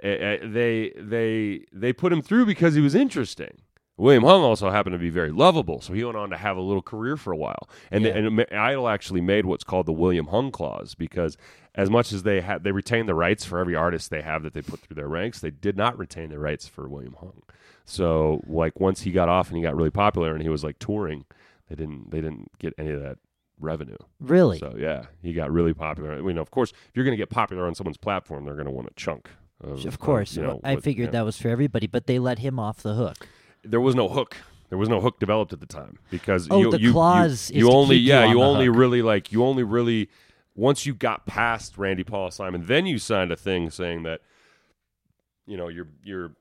they they they put him through because he was interesting. William Hung also happened to be very lovable, so he went on to have a little career for a while. And Yeah. and Idol actually made what's called the William Hung clause because as much as they had they retain the rights for every artist they have that they put through their ranks, they did not retain the rights for William Hung. So like once he got off and he got really popular and he was like touring, they didn't they didn't get any of that revenue. Really. So yeah, he got really popular. I mean, of course, if you're going to get popular on someone's platform, they're going to want a chunk. Of, of course. you know, I what- figured that was for everybody, but they let him off the hook. there was no hook. There was no hook developed at the time because Oh, you, the you, clause you, you only you yeah on you the only really like you only really once you got past Randy Paul Simon, then you signed a thing saying that you know you're you're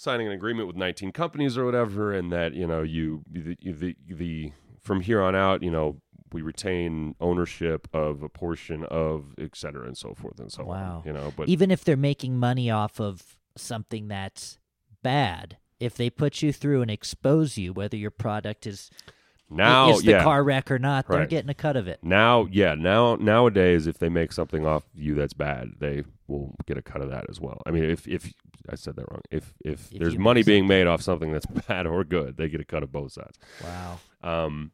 signing an agreement with 19 companies or whatever, and that you know you the the, the from here on out you know we retain ownership of a portion of et cetera and so forth and so Wow. on. You know, but Even if they're making money off of something that's bad, if they put you through and expose you, whether your product is now is the yeah. car wreck or not, they're getting a cut of it. Now, yeah, now nowadays, if they make something off you that's bad, they will get a cut of that as well. I mean, if if I said that wrong, if if, If there's money being made off something that's [laughs] bad or good, they get a cut of both sides. Wow. Um,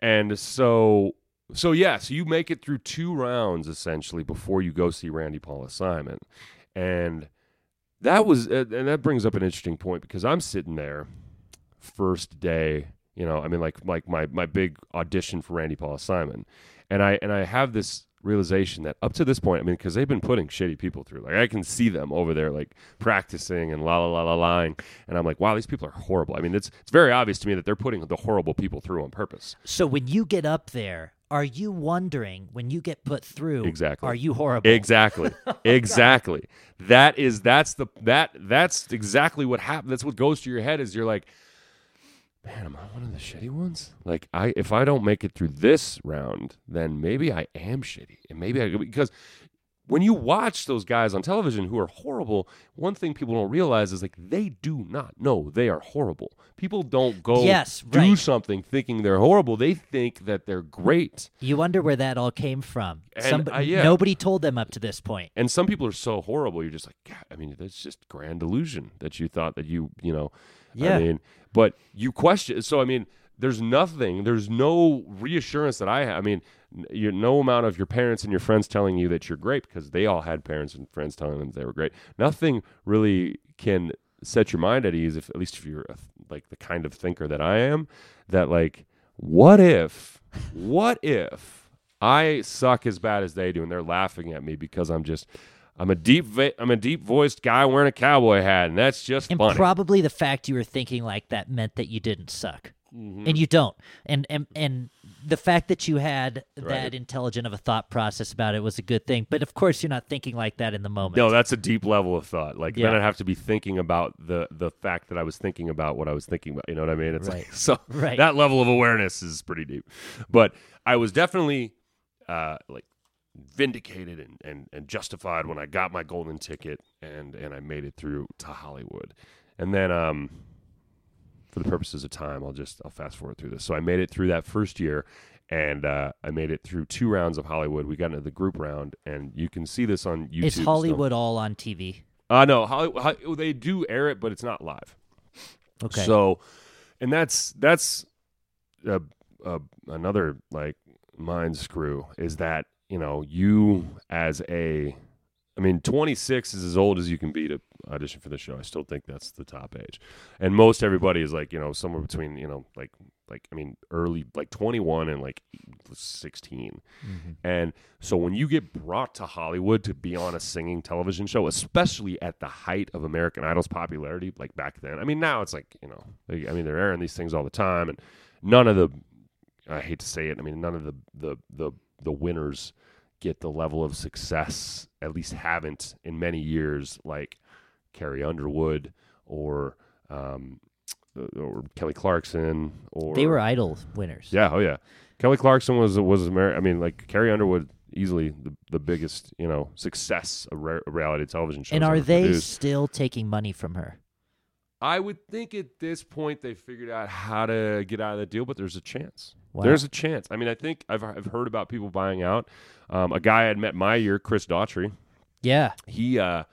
and so so yeah, so you make it through two rounds essentially before you go see Randy Paul Simon, and that was uh, and that brings up an interesting point because I'm sitting there first day, you know, I mean like like my my big audition for Randy Paul Simon, and I and I have this realization that up to this point, I mean, because they've been putting shitty people through. Like I can see them over there, like practicing and la la la la lying, and I'm like, wow, these people are horrible. I mean, it's it's very obvious to me that they're putting the horrible people through on purpose. So when you get up there, are you wondering when you get put through? Exactly. Are you horrible? Exactly. [laughs] Oh, exactly. That is that's the that that's exactly what happens. That's what goes to your head is you're like, man, am I one of the shitty ones? Like I if I don't make it through this round, then maybe I am shitty. And maybe I because when you watch those guys on television who are horrible, one thing people don't realize is like they do not know they are horrible. People don't go Yes, do right. something thinking they're horrible. They think that they're great. You wonder where that all came from. And, Somebody, uh, yeah. Nobody told them up to this point. and some people are so horrible you're just like God, i mean that's just grand illusion that you thought that you you know Yeah. i mean but you question so i mean there's nothing there's no reassurance that i have i mean you no amount of your parents and your friends telling you that you're great because they all had parents and friends telling them they were great nothing really can set your mind at ease if at least if you're a, like the kind of thinker that i am that like what if what if I suck as bad as they do, and they're laughing at me because I'm just I'm a deep va- I'm a deep voiced guy wearing a cowboy hat, and that's just And funny. probably the fact you were thinking like that meant that you didn't suck. Mm-hmm. And you don't. And and and the fact that you had that Right. intelligent of a thought process about it was a good thing. But of course, you're not thinking like that in the moment. No, that's a deep level of thought. Like then I'd have to be thinking about the the fact that I was thinking about what I was thinking about. You know what I mean? It's Right. like [laughs] so Right. that level of awareness is pretty deep. But I was definitely uh, like vindicated and, and, and justified when I got my golden ticket and and I made it through to Hollywood. And then um for the purposes of time, I'll just I'll fast forward through this. So I made it through that first year, and uh, I made it through two rounds of Hollywood. We got into the group round, and you can see this on YouTube. Is still. Hollywood all on TV? Uh no, Hollywood, they do air it, but it's not live. Okay. So, and that's that's uh, uh, another like mind screw is that you know you as a, I mean, 26 is as old as you can be to audition for the show. I still think that's the top age, and most everybody is like you know somewhere between you know like like I mean early like 21 and like 16. Mhm. And so when you get brought to Hollywood to be on a singing television show, especially at the height of American Idol's popularity, like back then, I mean, now it's like, you know, I mean, they're airing these things all the time, and none of the, I hate to say it, I mean, none of the, the, the, the winners get the level of success, at least haven't in many years, like Carrie Underwood or, um, or Kelly Clarkson or They were idol winners. yeah, oh yeah. Kelly Clarkson was was Amer- I mean, like Carrie Underwood, easily the, the biggest you know success a, re- a reality television show. And are they still taking money from her? I would think at this point they figured out how to get out of that deal, but there's a chance. Wow. There's a chance. I mean, I think I've I've heard about people buying out. Um, a guy I had met my year, Chris Daughtry. yeah. He uh,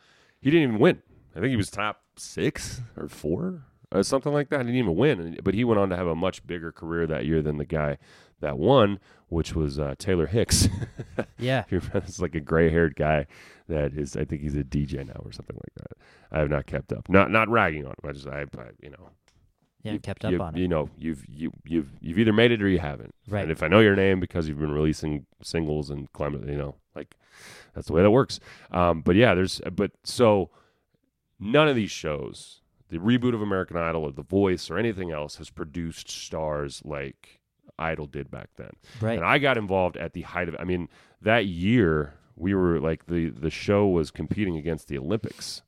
he didn't even win. I think he was top six or four or something like that. He didn't even win, but he went on to have a much bigger career that year than the guy that won, which was uh, Taylor Hicks. [laughs] Yeah. It's like a gray-haired guy that is. I think he's a DJ now or something like that. I have not kept up. Not not ragging on him. I just I, I you know Yeah. you, kept up you, on it. You know you've you you've you've either made it or you haven't. Right. And if I know your name because you've been releasing singles and climbing, you know, like that's the way that works. Um, but yeah, there's but so none of these shows, the reboot of American Idol or The Voice or anything else, has produced stars like Idol did back then. Right. And I got involved at the height of. I mean, that year we were like the the show was competing against the Olympics,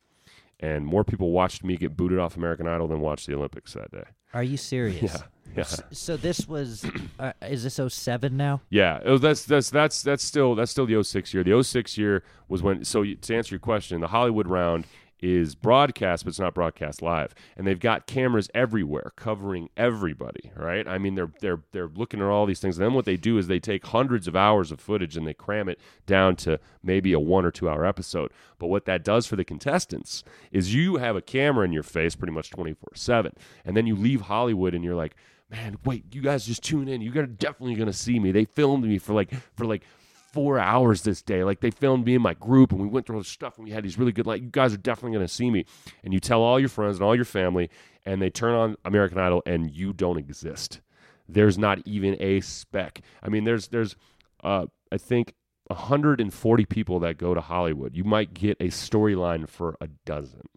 and more people watched me get booted off American Idol than watched the Olympics that day. Are you serious? Yeah, yeah, So this was uh, is this 07 now? yeah. Was, that's that's that's that's still that's still the 06 year. The 06 year was when. So to answer your question, the Hollywood round is broadcast, but it's not broadcast live, and they've got cameras everywhere covering everybody. Right? I mean, they're they're they're looking at all these things. And then what they do is they take hundreds of hours of footage and they cram it down to maybe a one or two hour episode. But what that does for the contestants is you have a camera in your face pretty much twenty four seven, and then you leave Hollywood and you're like. Man, wait! You guys just tune in. You're definitely gonna see me. They filmed me for like for like four hours this day. Like they filmed me in my group and we went through all this stuff and we had these really good like you guys are definitely gonna see me. And you tell all your friends and all your family and they turn on American Idol and you don't exist. There's not even a speck. I mean there's there's uh I think 140 people that go to Hollywood. You might get a storyline for a dozen.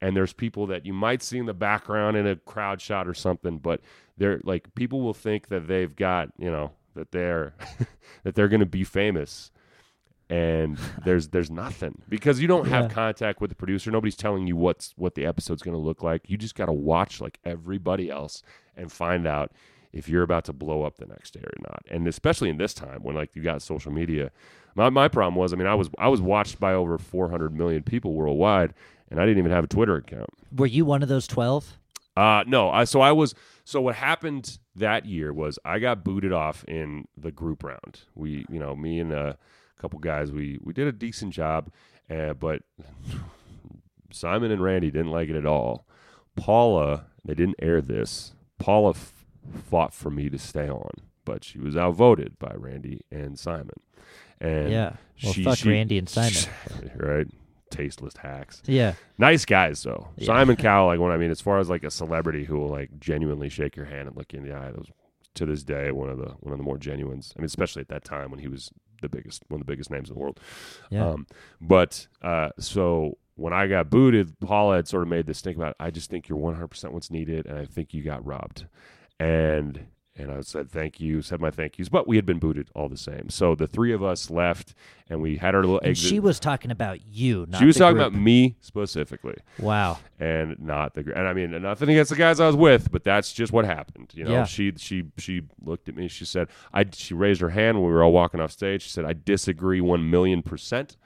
And there's people that you might see in the background in a crowd shot or something, but they're like people will think that they've got, you know, that they're [laughs] that they're going to be famous and [laughs] there's there's nothing. Because you don't have Yeah. contact with the producer. Nobody's telling you what's what the episode's going to look like. You just got to watch like everybody else and find out if you're about to blow up the next day or not. And especially in this time when like you got social media. My, my problem was i mean i was i was watched by over 400 million people worldwide and i didn't even have a twitter account. Were you one of those 12? Uh no, I so I was so what happened that year was I got booted off in the group round. We, you know, me and a couple guys, we we did a decent job, uh, but [laughs] Simon and Randy didn't like it at all. Paula, they didn't air this. Paula f- fought for me to stay on, but she was outvoted by Randy and Simon. And yeah. Well, she, fuck she- Randy and [laughs] Simon. right? Tasteless hacks yeah. nice guys though. Yeah. Simon [laughs] Cowell, like when I mean, as far as like a celebrity who will like genuinely shake your hand and look you in the eye, those to this day one of the one of the more genuines. I mean, especially at that time when he was the biggest, one of the biggest names in the world. Yeah. Um, but uh, so when I got booted, Paula had sort of made this think about. I just think you're 100 percent what's needed, and I think you got robbed. And and I said thank you, said my thank yous, but we had been booted all the same. So the three of us left, and we had our little And exit. she was talking about you. Not She was talking group. about me specifically, Wow. and not the. And I mean, nothing against the guys I was with, but that's just what happened. You know, Yeah. she she she looked at me. She said, "I." She raised her hand when we were all walking off stage. She said, "I disagree one million percent,"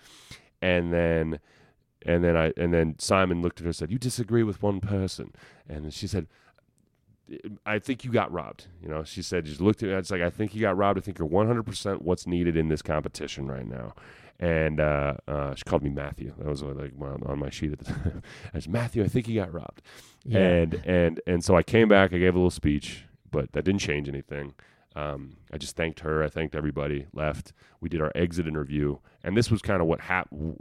and then. And then I and then Simon looked at her and said, "You disagree with one person," and she said, I think you got robbed. You know, she said, just looked at me. It's like, I think you got robbed. I think you're 100% what's needed in this competition right now. And uh, uh, she called me Matthew. That was like on on my sheet at the time. [laughs] I said, Matthew, I think you got robbed. Yeah. And and and so I came back. I gave a little speech, but that didn't change anything. Um, I just thanked her. I thanked everybody. Left. We did our exit interview, and this was kind of what happened.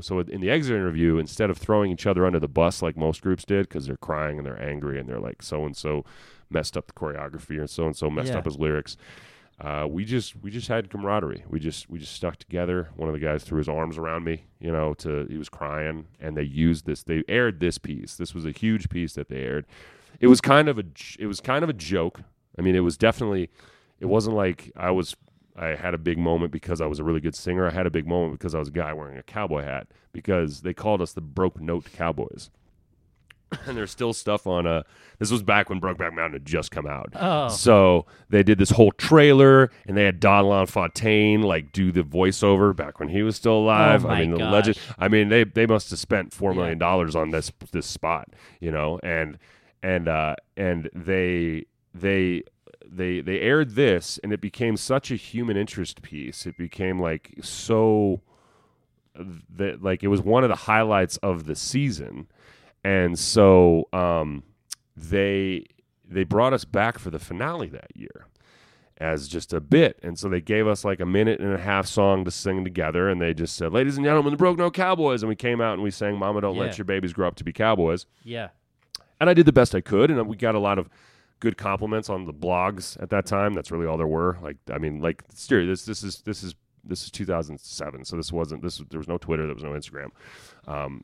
So in the exit interview, instead of throwing each other under the bus like most groups did, because they're crying and they're angry and they're like so and so messed up the choreography and so and so messed Yeah. up his lyrics. Uh, we just we just had camaraderie. We just we just stuck together. One of the guys threw his arms around me, you know, to he was crying, and they used this. They aired this piece. This was a huge piece that they aired. It was kind of a it was kind of a joke. I mean, it was definitely. It wasn't like I was. I had a big moment because I was a really good singer. I had a big moment because I was a guy wearing a cowboy hat because they called us the broke note cowboys. [coughs] and there's still stuff on uh this was back when Brokeback Mountain had just come out. Oh. So they did this whole trailer and they had Don Fontaine like do the voiceover back when he was still alive. Oh my I mean the gosh. legend I mean they they must have spent four Yeah. dollars on this this spot, you know, and and uh and they they they they aired this and it became such a human interest piece. It became like so that like it was one of the highlights of the season and so um, they they brought us back for the finale that year as just a bit and so they gave us like a minute and a half song to sing together and they just said ladies and gentlemen the broke no cowboys and we came out and we sang mama don't Yeah. let your babies grow up to be cowboys Yeah. and I did the best I could, and we got a lot of good compliments on the blogs at that time. That's really all there were. Like, I mean, like, serious. This, this is this is this is 2007, so this wasn't this. There was no Twitter, there was no Instagram. Um,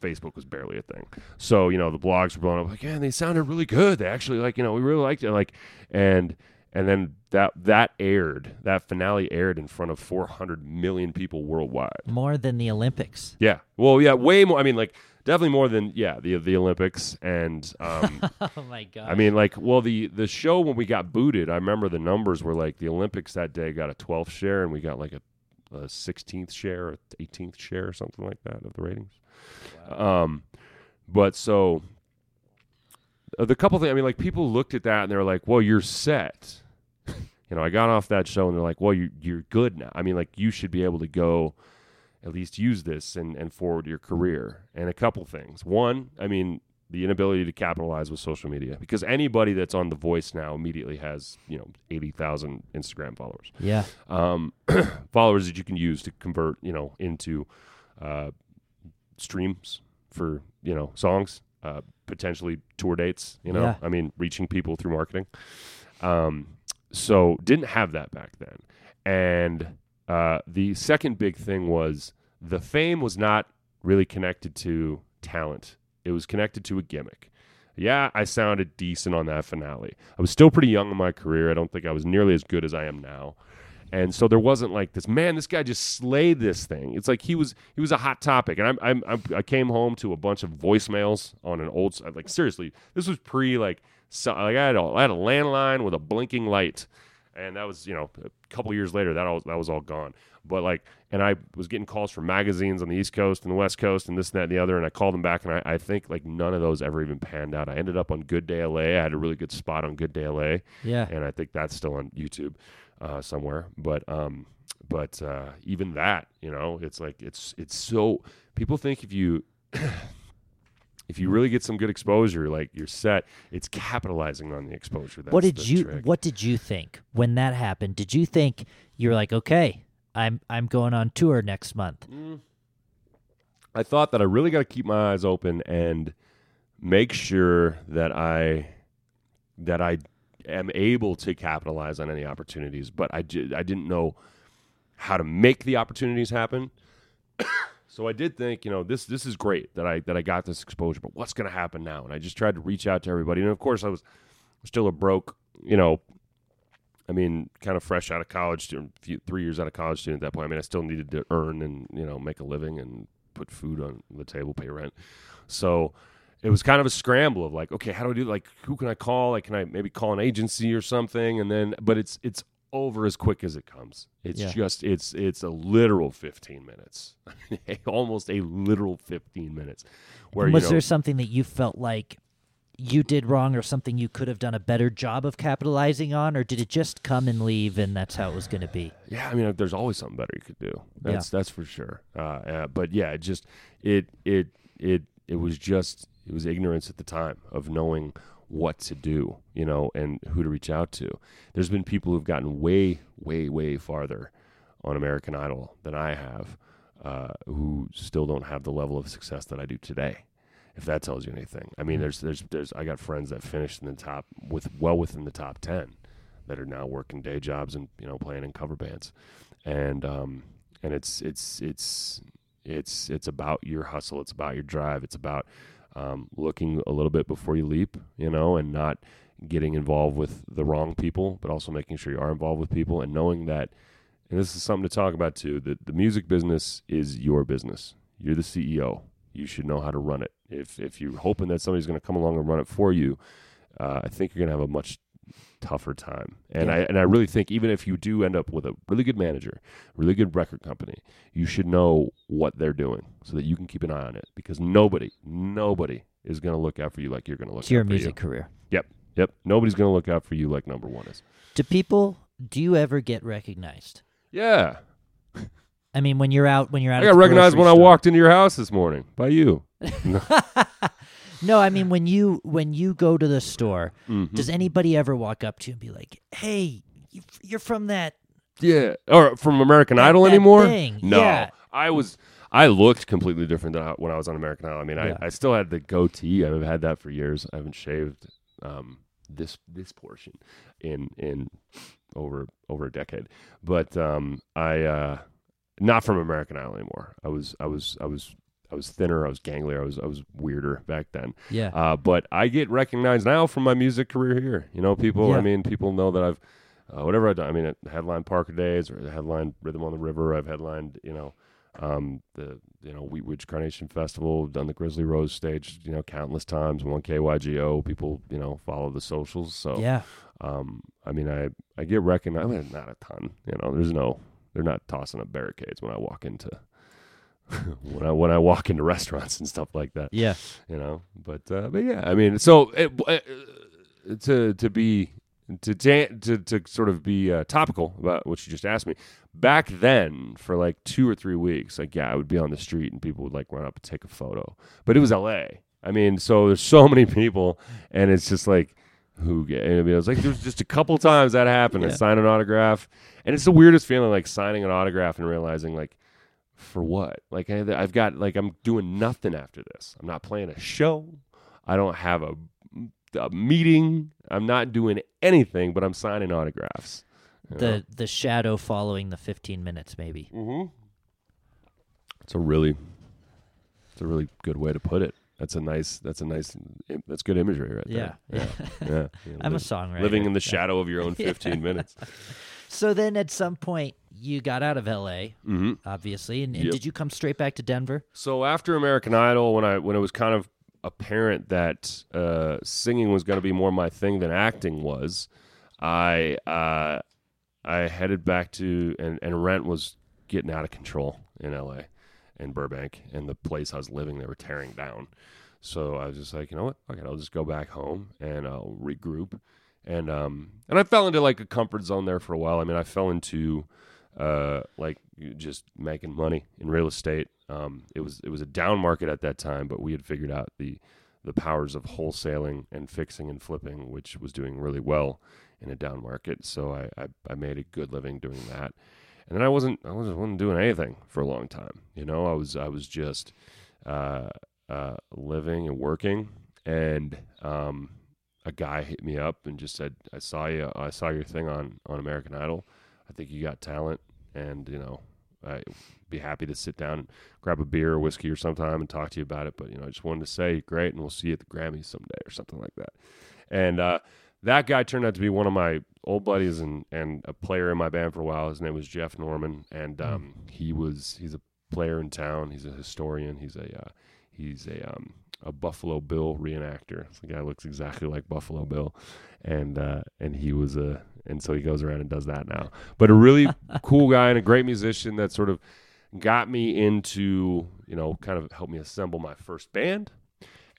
Facebook was barely a thing. So you know, the blogs were blowing up. Like, yeah, they sounded really good. They actually like, you know, we really liked it. Like, and and then that that aired. That finale aired in front of 400 million people worldwide. More than the Olympics. Yeah. Well, yeah, way more. I mean, like definitely more than yeah the the Olympics and um, [laughs] Oh my god. I mean like well the the show when we got booted I remember the numbers were like the Olympics that day got a 12th share and we got like a, a 16th share or 18th share or something like that of the ratings. Um, but so uh, the couple things I mean like people looked at that and they were like, well, you're set. [laughs] you know, I got off that show and they're like, well, you you're good now. I mean like you should be able to go at least use this and, and forward your career. And a couple things. One, I mean, the inability to capitalize with social media because anybody that's on The Voice now immediately has, you know, 80,000 Instagram followers. yeah. Um, [clears throat] followers that you can use to convert, you know, into uh, streams for, you know, songs, uh, potentially tour dates, you know, Yeah. I mean, reaching people through marketing. Um, so didn't have that back then. And uh, the second big thing was the fame was not really connected to talent. It was connected to a gimmick. Yeah, I sounded decent on that finale. I was still pretty young in my career. I don't think I was nearly as good as I am now. And so there wasn't like this man. This guy just slayed this thing. It's like he was he was a hot topic. And I'm, I'm, I'm I came home to a bunch of voicemails on an old like seriously. This was pre like so, like I had a, I had a landline with a blinking light, and that was you know a couple years later that all that was all gone. But like, and I was getting calls from magazines on the East Coast and the West Coast and this and that and the other, and I called them back, and I, I think like none of those ever even panned out. I ended up on Good Day LA. I had a really good spot on Good Day LA Yeah. and I think that's still on YouTube uh, somewhere. But um, but uh, even that, you know, it's like it's it's so people think if you [clears throat] if you really get some good exposure, like you're set. It's capitalizing on the exposure. That's what did you trick. What did you think when that happened? Did you think you're like, okay, I'm I'm going on tour next month? Mm. I thought that I really got to keep my eyes open and make sure that I that I am able to capitalize on any opportunities, but I, I didn't know how to make the opportunities happen. So I did think, you know, this this is great that I that I got this exposure, but what's going to happen now? And I just tried to reach out to everybody, and of course I was still a broke you know, I mean, kind of fresh out of college, three years out of college student at that point. I mean, I still needed to earn and you know make a living and put food on the table, pay rent. So it was kind of a scramble of like, okay, how do I do? Like, who can I call? Like, can I maybe call an agency or something? And then, but it's it's over as quick as it comes. It's Yeah. just it's it's a literal fifteen minutes, [laughs] almost a literal fifteen minutes. Where was you know, there something that you felt like you did wrong or something you could have done a better job of capitalizing on or did it just come and leave and that's how it was going to be Yeah, I mean, there's always something better you could do. That's that's for sure. Uh, uh, but yeah, it just it it it it was just it was ignorance at the time of knowing what to do, you know, and who to reach out to. There's been people who've gotten way way way farther on American Idol than I have, uh, who still don't have the level of success that I do today. If that tells you anything, I mean, Mhm. there's there's there's I got friends that finished in the top with well within the top ten that are now working day jobs and you know playing in cover bands, and um and it's it's it's it's it's about your hustle, it's about your drive, it's about um, looking a little bit before you leap, you know, and not getting involved with the wrong people, but also making sure you are involved with people and knowing that. And this is something to talk about too. That the music business is your business. You're the CEO. You should know how to run it. If if you're hoping that somebody's going to come along and run it for you, uh, I think you're going to have a much tougher time. And Yeah. I and I really think even if you do end up with a really good manager, really good record company, you should know what they're doing so that you can keep an eye on it because nobody, nobody is going to look out for you like you're going to look it's your out for your music career Yep, Yep, nobody's going to look out for you like number 1 is. do people do you ever get recognized Yeah. i mean when you're out when you're out I got recognized when I walked into your house this morning by you. [laughs] [laughs] [laughs] no i mean when you when you go to the store Mhm. does anybody ever walk up to you and be like hey you- you're from that Yeah, or from American That- Idol that anymore? thing, No, yeah. I was. I looked completely different than I, when I was on American Idol. I mean, Yeah. I, I still had the goatee. I've had that for years. I haven't shaved um, this this portion in in over over a decade. But um, I uh, not from American Idol anymore. I was I was I was I was thinner. I was ganglier. I was I was weirder back then. yeah Uh, but I get recognized now from my music career here. You know, people. Yeah. I mean, people know that I've uh, whatever I've done. I mean, at headline Parker Days or headline Rhythm on the River. I've headlined. You know, um, the you know Wheat Ridge Carnation Festival. Done the Grizzly Rose stage. You know, countless times. One KYGO. People. You know, follow the socials. So. yeah Um, I mean, I I get recognized. I mean, not a ton. You know, there's no. They're not tossing up barricades when I walk into. [laughs] when I when I walk into restaurants and stuff like that yeah you know. But uh, but yeah, I mean, so it, uh, to to be to ta- to to sort of be uh, topical about what you just asked me. Back then, for like two or three weeks, like yeah, I would be on the street and people would like run up and take a photo. But it was L.A. I mean, so there's so many people, and it's just like. Who get? I mean, it was like there was just a couple times that happened. I Yeah. signed an autograph, and it's the weirdest feeling, like signing an autograph and realizing, like, for what? Like I, I've got like I'm doing nothing after this. I'm not playing a show. I don't have a, a meeting. I'm not doing anything, but I'm signing autographs. you know? the the shadow following the 15 minutes maybe Mhm. It's a really, it's a really good way to put it. That's a nice. That's a nice. That's good imagery right yeah there. Yeah, yeah. [laughs] yeah. i'm a songwriter living in the shadow of your own [laughs] 15 minutes. [laughs] so then at some point you got out of la hmm obviously and, and Yep. did you come straight back to denver So after American Idol, when I when it was kind of apparent that uh, singing was going to be more my thing than acting was, I uh, I headed back to and and rent was getting out of control in L.A. and Burbank, and the place I was living they were tearing down. So I was just like, you know what? Okay, I'll just go back home and I'll regroup. And um and I fell into like a comfort zone there for a while. I mean, I fell into uh like just making money in real estate. Um it was it was a down market at that time, but we had figured out the the powers of wholesaling and fixing and flipping, which was doing really well in a down market. So I I, I made a good living doing that. And then I wasn't I wasn't, wasn't doing anything for a long time. You know, I was I was just uh uh, living and working, and um, a guy hit me up and just said, "I saw you. I saw your thing on on American Idol. I think you got talent, and you know, I'd be happy to sit down and grab a beer or whiskey or sometime and talk to you about it. But you know, I just wanted to say, great, and we'll see you at the Grammys someday or something like that." And uh, that guy turned out to be one of my old buddies and and a player in my band for a while. His name was Jeff Norman, and Hmm. um, he was he's a player in town. He's a historian. He's a uh, he's a um, a Buffalo Bill reenactor. So the guy looks exactly like Buffalo Bill, and uh, and he was a and so he goes around and does that now. But a really [laughs] cool guy and a great musician that sort of got me into you know kind of helped me assemble my first band.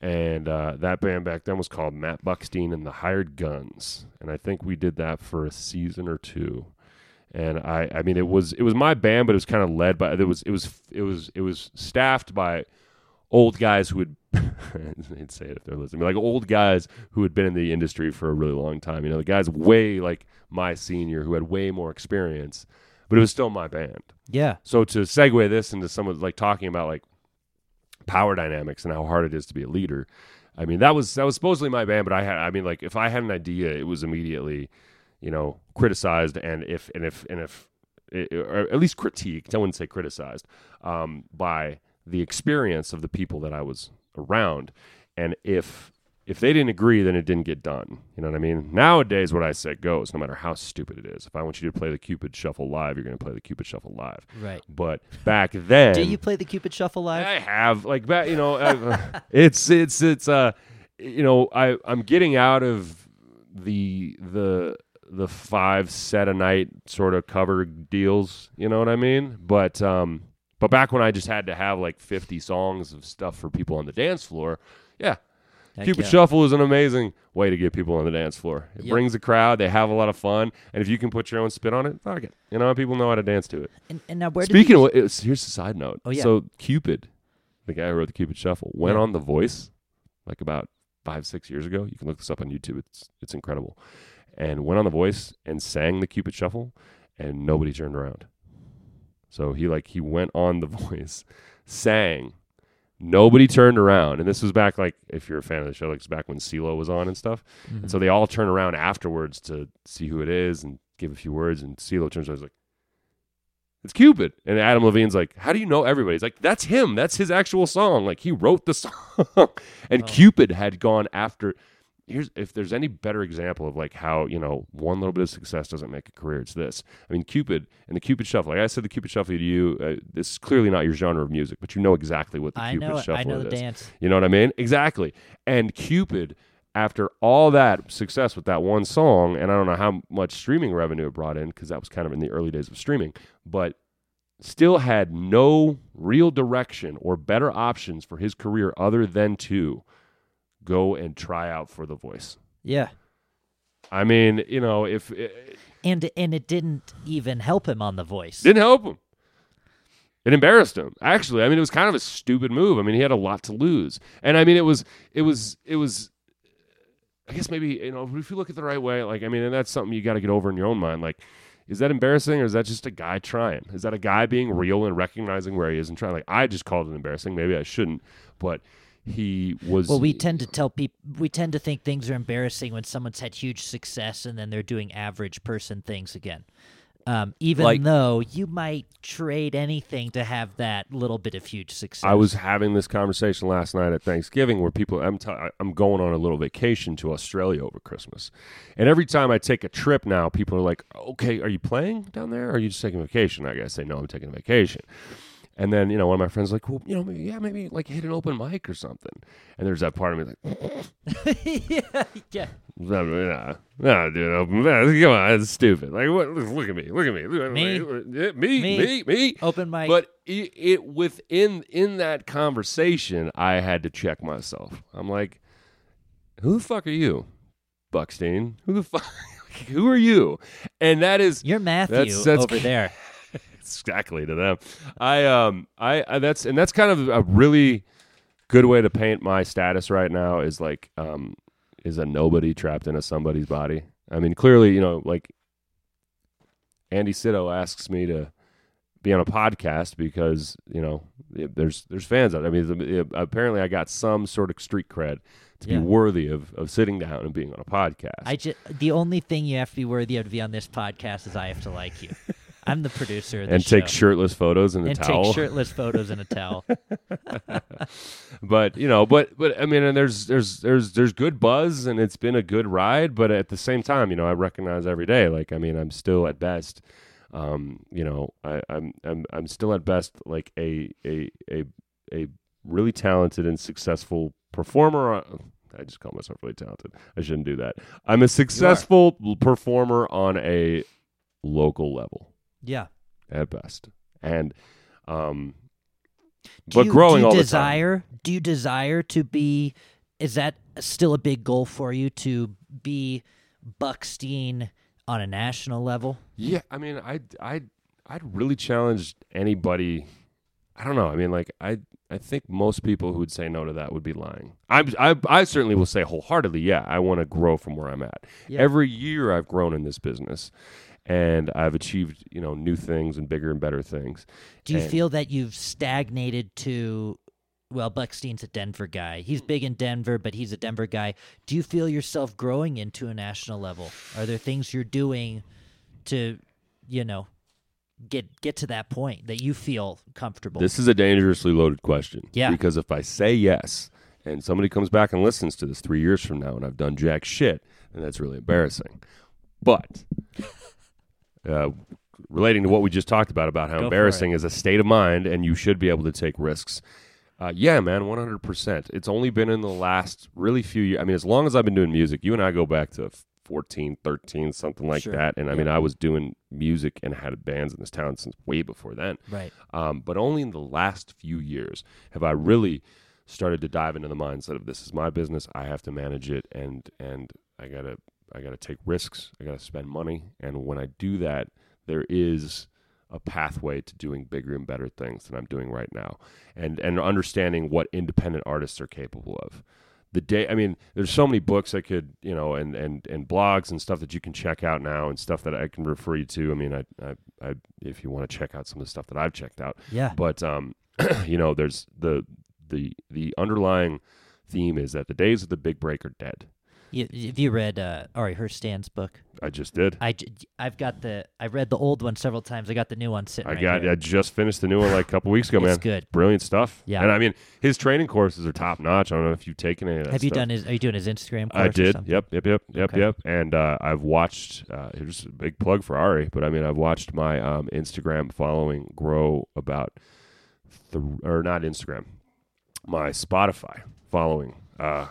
And uh, that band back then was called Matt Buckstein and the Hired Guns, and I think we did that for a season or two. And I, I mean, it was it was my band, but it was kind of led by it was it was it was it was staffed by old guys who would [laughs] they'd say it if they're listening, like old guys who had been in the industry for a really long time. You know, the guys way like my senior who had way more experience, but it was still my band. Yeah. So to segue this into someone like talking about like power dynamics and how hard it is to be a leader. I mean, that was that was supposedly my band, but I had I mean like if I had an idea, it was immediately, you know, criticized and if and if and if or at least critiqued, I wouldn't say criticized, um, by the experience of the people that I was around. And if if they didn't agree, then it didn't get done. You know what I mean? Nowadays, what I say goes, no matter how stupid it is. If I want you to play the Cupid Shuffle live, you're going to play the Cupid Shuffle live. Right. But back [laughs] then, Do you play the Cupid Shuffle live? I have like back, you know, I, [laughs] it's it's it's uh, you know, I I'm getting out of the the the five set a night sort of cover deals. You know what I mean? But um, but back when I just had to have like 50 songs of stuff for people on the dance floor, yeah. Heck Cupid yeah. Shuffle is an amazing way to get people on the dance floor. It Yep. brings a crowd. They have a lot of fun, and if you can put your own spin on it, fuck it. You know, people know how to dance to it. And, and now where did Speaking of, it's, here's a side note. Oh, yeah. So Cupid, the guy who wrote the Cupid Shuffle, went Yeah. on The Voice like about five six years ago. You can look this up on YouTube. It's it's incredible. And went on The Voice and sang the Cupid Shuffle, and nobody turned around. So he like he went on The [laughs] Voice, sang. Nobody turned around, and this was back like if you're a fan of the show, like it's back when CeeLo was on and stuff. Mhm. And so they all turn around afterwards to see who it is and give a few words. And CeeLo turns around like, it's Cupid. And Adam Levine's like, how do you know everybody? He's like, that's him. That's his actual song. Like he wrote the [laughs] song. and Oh. Cupid had gone after. Here's if there's any better example of like how you know one little bit of success doesn't make a career. It's this. I mean, Cupid and the Cupid Shuffle. Like I said, the Cupid Shuffle to you. Uh, this is clearly not your genre of music, but you know exactly what the I Cupid know it. Shuffle I know the is. dance. You know what I mean? Exactly. And Cupid, after all that success with that one song, and I don't know how much streaming revenue it brought in because that was kind of in the early days of streaming, but still had no real direction or better options for his career other than to go and try out for The Voice. Yeah. I mean, you know, if it And and it didn't even help him on The Voice. didn't help him. It embarrassed him. Actually, I mean, it was kind of a stupid move. I mean, he had a lot to lose, and I mean, it was, it was, it was. I guess maybe you know if you look at it the right way, like I mean, and that's something you got to get over in your own mind. Like, is that embarrassing, or is that just a guy trying? Is that a guy being real and recognizing where he is and trying? Like, I just called it embarrassing. Maybe I shouldn't, but he was. Well, we tend to tell people we tend to think things are embarrassing when someone's had huge success and then they're doing average person things again. Um, even Like- though you might trade anything to have that little bit of huge success. I was having this conversation last night at Thanksgiving where people I'm t- I'm going on a little vacation to Australia over Christmas. And every time I take a trip now, people are like, "Okay, are you playing down there or are you just taking a vacation?" I gotta say, "No, I'm taking a vacation." And then, you know, one of my friends like, "Well, you know, maybe, yeah, maybe like hit an open mic or something." And there's that part of me like, [laughs] [laughs] yeah, yeah. no, no, no, dude, open, no, come on, that's stupid. Like, what? Look at me, look at me, look at Me? me, me, Me? Open mic. But it, it within in that conversation, I had to check myself. I'm like, who the fuck are you, Buckstein? Who the fuck? [laughs] who are you? And that is You're Matthew That's- that's- over there. Exactly to them. I um I, I that's and that's kind of a really good way to paint my status right now is like um is a nobody trapped in a somebody's body. I mean, clearly, you know, like Andy Sito asks me to be on a podcast because you know there's there's fans out. there. I mean, apparently I got some sort of street cred to Yeah. be worthy of of sitting down and being on a podcast. I just the only thing you have to be worthy of to be on this podcast is I have to like you. [laughs] I'm the producer the and show. take shirtless photos in a and towel. take shirtless photos in a towel. [laughs] [laughs] but you know, but but I mean, and there's there's there's there's good buzz, and it's been a good ride. But at the same time, you know, I recognize every day. Like, I mean, I'm still at best, um, you know, I, I'm I'm I'm still at best like a a a a really talented and successful performer. uh, I just call myself really talented. I shouldn't do that. I'm a successful performer on a local level Yeah. at best, and um, Do but you, growing do you all the time. do you desire to be is that still a big goal for you to be Buckstein on a national level? Yeah, I mean, I I I'd really challenge anybody. I don't know. I mean, like I I think most people who would say no to that would be lying. I I I certainly will say wholeheartedly, yeah, I want to grow from where I'm at. Yeah. Every year I've grown in this business, and I've achieved you know new things and bigger and better things. Do you And- feel that you've stagnated to well, Buckstein's a Denver guy. He's big in Denver, but he's a Denver guy. Do you feel yourself growing into a national level? Are there things you're doing to, you know, get get to that point that you feel comfortable? This is a dangerously loaded question. Yeah. Because if I say yes, and somebody comes back and listens to this three years from now, and I've done jack shit, then that's really embarrassing. But uh, relating to what we just talked about, about how Go embarrassing is a state of mind, and you should be able to take risks. Uh, yeah, man, one hundred percent. It's only been in the last really few years. I mean, as long as I've been doing music, you and I go back to 14, 13, something like Sure. that. And I Yeah. mean, I was doing music and had bands in this town since way before then. right. Um, but only in the last few years have I really started to dive into the mindset of this is my business. I have to manage it, and and I gotta I gotta take risks. I gotta spend money, and when I do that, there is a pathway to doing bigger and better things than I'm doing right now, and and understanding what independent artists are capable of. The day, I mean, there's so many books I could, you know, and and and blogs and stuff that you can check out now, and stuff that I can refer you to. I mean, I, I, I if you want to check out some of the stuff that I've checked out, Yeah. but um, [clears throat] you know, there's the the the underlying theme is that the days of the big break are dead. You, have you read uh, Ari Herstand's book? I just did. I have got the I read the old one several times. I got the new one sitting. I right got. here. I just finished the new one like a couple weeks ago, It's man. good. Brilliant stuff. Yeah. and I mean, his training courses are top notch. I don't know if you've taken any. Have you stuff. done his? Are you doing his Instagram? Course I did. Yep, yep, yep, yep, Okay. yep. And uh, I've watched. Uh, here's a big plug for Ari, but I mean, I've watched my um, Instagram following grow about, th- or not Instagram, my Spotify following uh,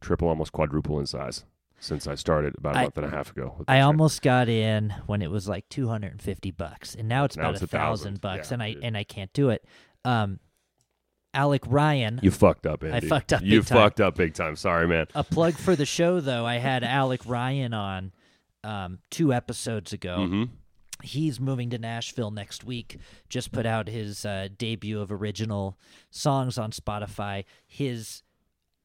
triple, almost quadruple in size since I started about a I- month and a half ago. I almost got in when it was like 250 bucks, and now it's Now about it's a thousand. thousand bucks, Yeah, and I dude. and I can't do it. Um, Alec Ryan, You fucked up, Andy. fucked up You big time. fucked up big time. Sorry, man. a plug for the show though. I had Alec Ryan on um, two episodes ago. hmm He's moving to Nashville next week. Just put out his uh, debut of original songs on Spotify. His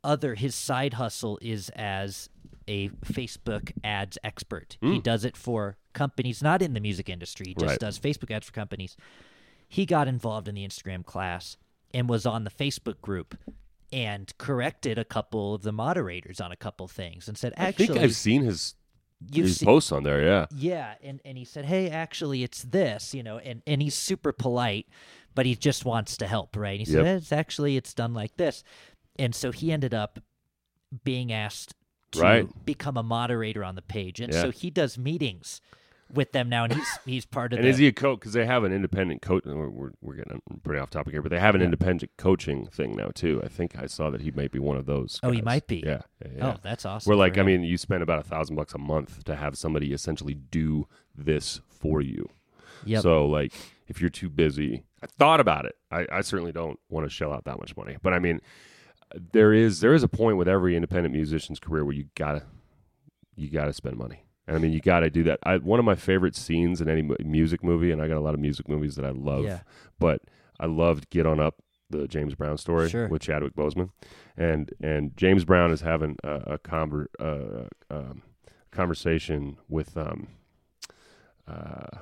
other his side hustle is as a Facebook ads expert. He Mm. does it for companies not in the music industry. He just Right. does Facebook ads for companies. He got involved in the Instagram class and was on the Facebook group and corrected a couple of the moderators on a couple things and said, "Actually, I "Actually, think I've seen his you've his seen, posts on there. Yeah. yeah, and and he said, "Hey, actually, it's this," you know, and and he's super polite, but he just wants to help, right? He said, Yep. "Eh, "It's actually it's done like this," and so he ended up being asked to Right. become a moderator on the page, and Yeah. so he does meetings with them now, and he's [laughs] he's part of And the is he a coach? Because they have an independent coach. We're, we're, we're getting pretty off topic here, but they have an Yeah. independent coaching thing now too. I think I saw that he might be one of those. Oh, he might be. Yeah. yeah, yeah. oh, that's awesome. We're like I mean, you spend about a thousand bucks a month to have somebody essentially do this for you. yep. So like, if you're too busy, I thought about it. I, I certainly don't want to shell out that much money, but I mean, there is there is a point with every independent musician's career where you gotta you gotta spend money. And I mean, you gotta do that. I, one of my favorite scenes in any music movie, and I got a lot of music movies that I love, Yeah. but I loved Get On Up, the James Brown story Sure. with Chadwick Boseman, and and James Brown is having a, a conver, uh, um, conversation with um, uh,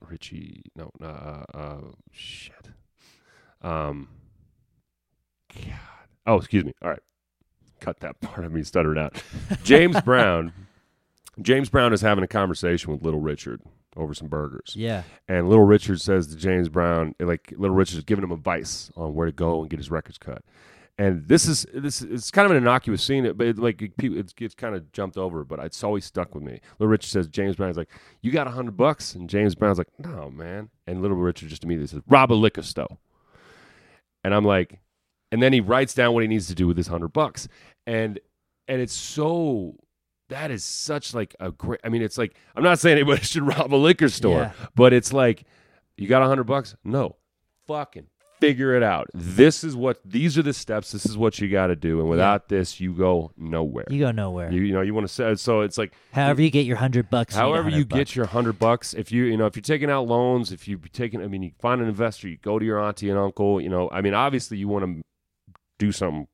Richie. No, no, uh, uh, shit. Um, God. Oh, excuse me. All right, cut that [laughs] part of me stuttered out. James [laughs] Brown. James Brown is having a conversation with Little Richard over some burgers. Yeah. And Little Richard says to James Brown, like Little Richard's giving him advice on where to go and get his records cut. And this is this it's kind of an innocuous scene, but it, like it, it gets kind of jumped over. But it's always stuck with me. Little Richard says James Brown's like, "You got a hundred bucks?" And James Brown's like, "No, man." And Little Richard just immediately says, "Rob a liquor store." And I'm like, and then he writes down what he needs to do with his hundred bucks, and and it's so that is such like a great. I mean, it's like I'm not saying anybody [laughs] should rob a liquor store, Yeah. but it's like you got a hundred bucks. No, fucking figure it out. This is what these are the steps. This is what you got to do, and without this, you go nowhere. You go nowhere. You, you know you want to say so. It's like However you get your hundred bucks. you however you 100 bucks. get your hundred bucks. If you you know if you're taking out loans, if you're taking, I mean, you find an investor. You go to your auntie and uncle. You know, I mean, obviously you want to do something.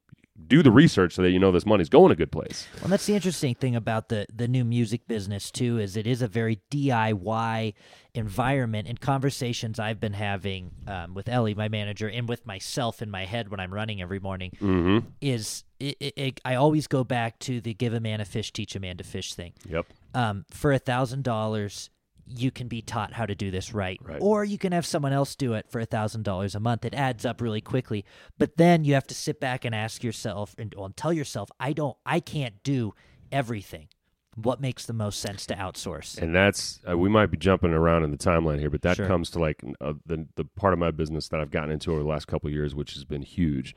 Do the research so that you know this money's going a good place. Well, that's the interesting thing about the the new music business too is it is a very DIY environment. And conversations I've been having um, with Ellie, my manager, and with myself in my head when I'm running every morning Mm-hmm. is it, it, it, I always go back to the give a man a fish, teach a man to fish thing. Yep. Um, for a thousand dollars, you can be taught how to do this right. Right. or you can have someone else do it for a thousand dollars a month. It adds up really quickly, but then you have to sit back and ask yourself and, well, tell yourself, I don't, I can't do everything. What makes the most sense to outsource? And that's uh, we might be jumping around in the timeline here, but that Sure. comes to like uh, the the part of my business that I've gotten into over the last couple of years, which has been huge,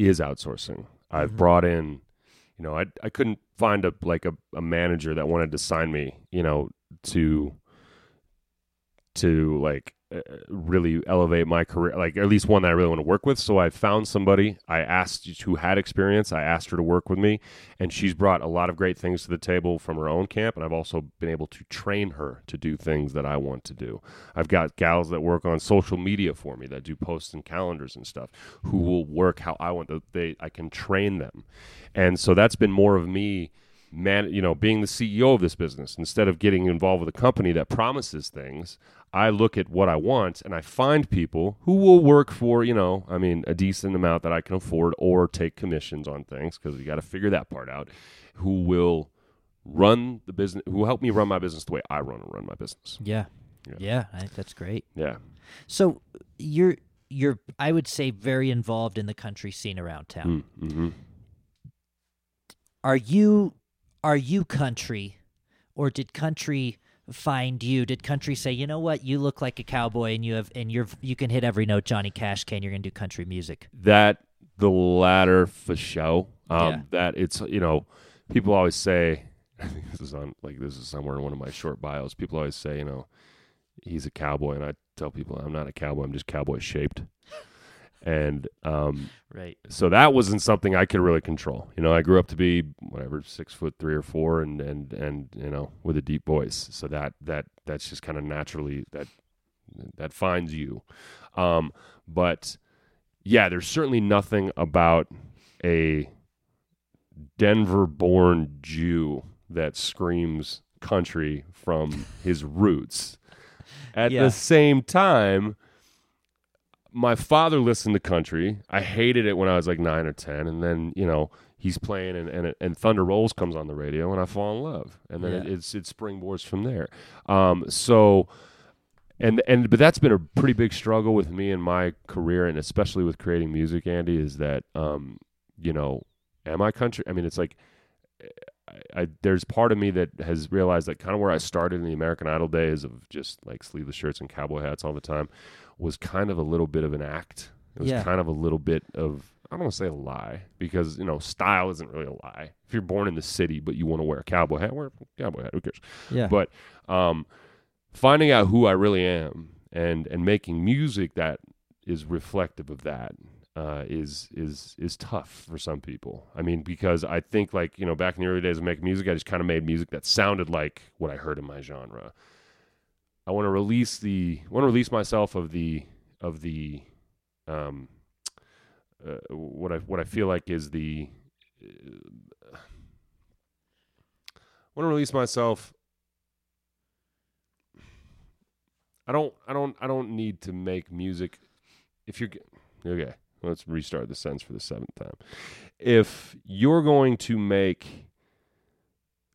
is outsourcing. I've Mhm. brought in, you know, I I couldn't find a like a, a manager that wanted to sign me, you know, to to like uh, really elevate my career, like at least one that I really want to work with. So I found somebody. I asked who had experience. I asked her to work with me, and she's brought a lot of great things to the table from her own camp. And I've also been able to train her to do things that I want to do. I've got gals that work on social media for me that do posts and calendars and stuff, who will work how I want. To, they I can train them, and so that's been more of me man, you know, being the CEO of this business, instead of getting involved with a company that promises things, I look at what I want and I find people who will work for, you know, I mean, a decent amount that I can afford or take commissions on things because you got to figure that part out, who will run the business, who help me run my business the way I run and run my business. Yeah. Yeah. yeah, I think that's great. Yeah. So you're you're I would say very involved in the country scene around town. Mm-hmm. Are you are you country or did country find you? Did country say, "You know what? You look like a cowboy and you have and you're you can hit every note Johnny Cash can. You're going to do country music." that the latter for show. Um, Yeah. That it's you know, people always say, [laughs] I think this is on like this is somewhere in one of my short bios. People always say, you know, he's a cowboy, and I tell people I'm not a cowboy. I'm just cowboy shaped. And um, Right. so that wasn't something I could really control. You know, I grew up to be whatever six foot three or four, and and and you know, with a deep voice. So that that that's just kind of naturally that that finds you. Um, but yeah, there's certainly nothing about a Denver-born Jew that screams country from his roots. At Yeah. the same time, my father listened to country. I hated it when I was like nine or ten, and then you know he's playing, and and, and Thunder Rolls comes on the radio, and I fall in love, and then it, Yeah. it's it springboards from there. Um, so, and and but that's been a pretty big struggle with me in my career, and especially with creating music. Andy is that um, you know, am I country? I mean, it's like. I, I, there's part of me that has realized that kind of where I started in the American Idol days of just like sleeveless shirts and cowboy hats all the time was kind of a little bit of an act. It was Yeah. kind of a little bit of I don't want to say a lie because you know style isn't really a lie. If you're born in the city but you want to wear a cowboy hat, wear a cowboy hat. Who cares? Yeah. But um, finding out who I really am and and making music that is reflective of that uh, is is is tough for some people. I mean, because I think like you know back in the early days of making music, I just kind of made music that sounded like what I heard in my genre. I want to release the want to release myself of the of the um uh, what I what I feel like is the uh, want to release myself. I don't I don't I don't need to make music. If you're okay let's restart the sentence for the seventh time. If you're going to make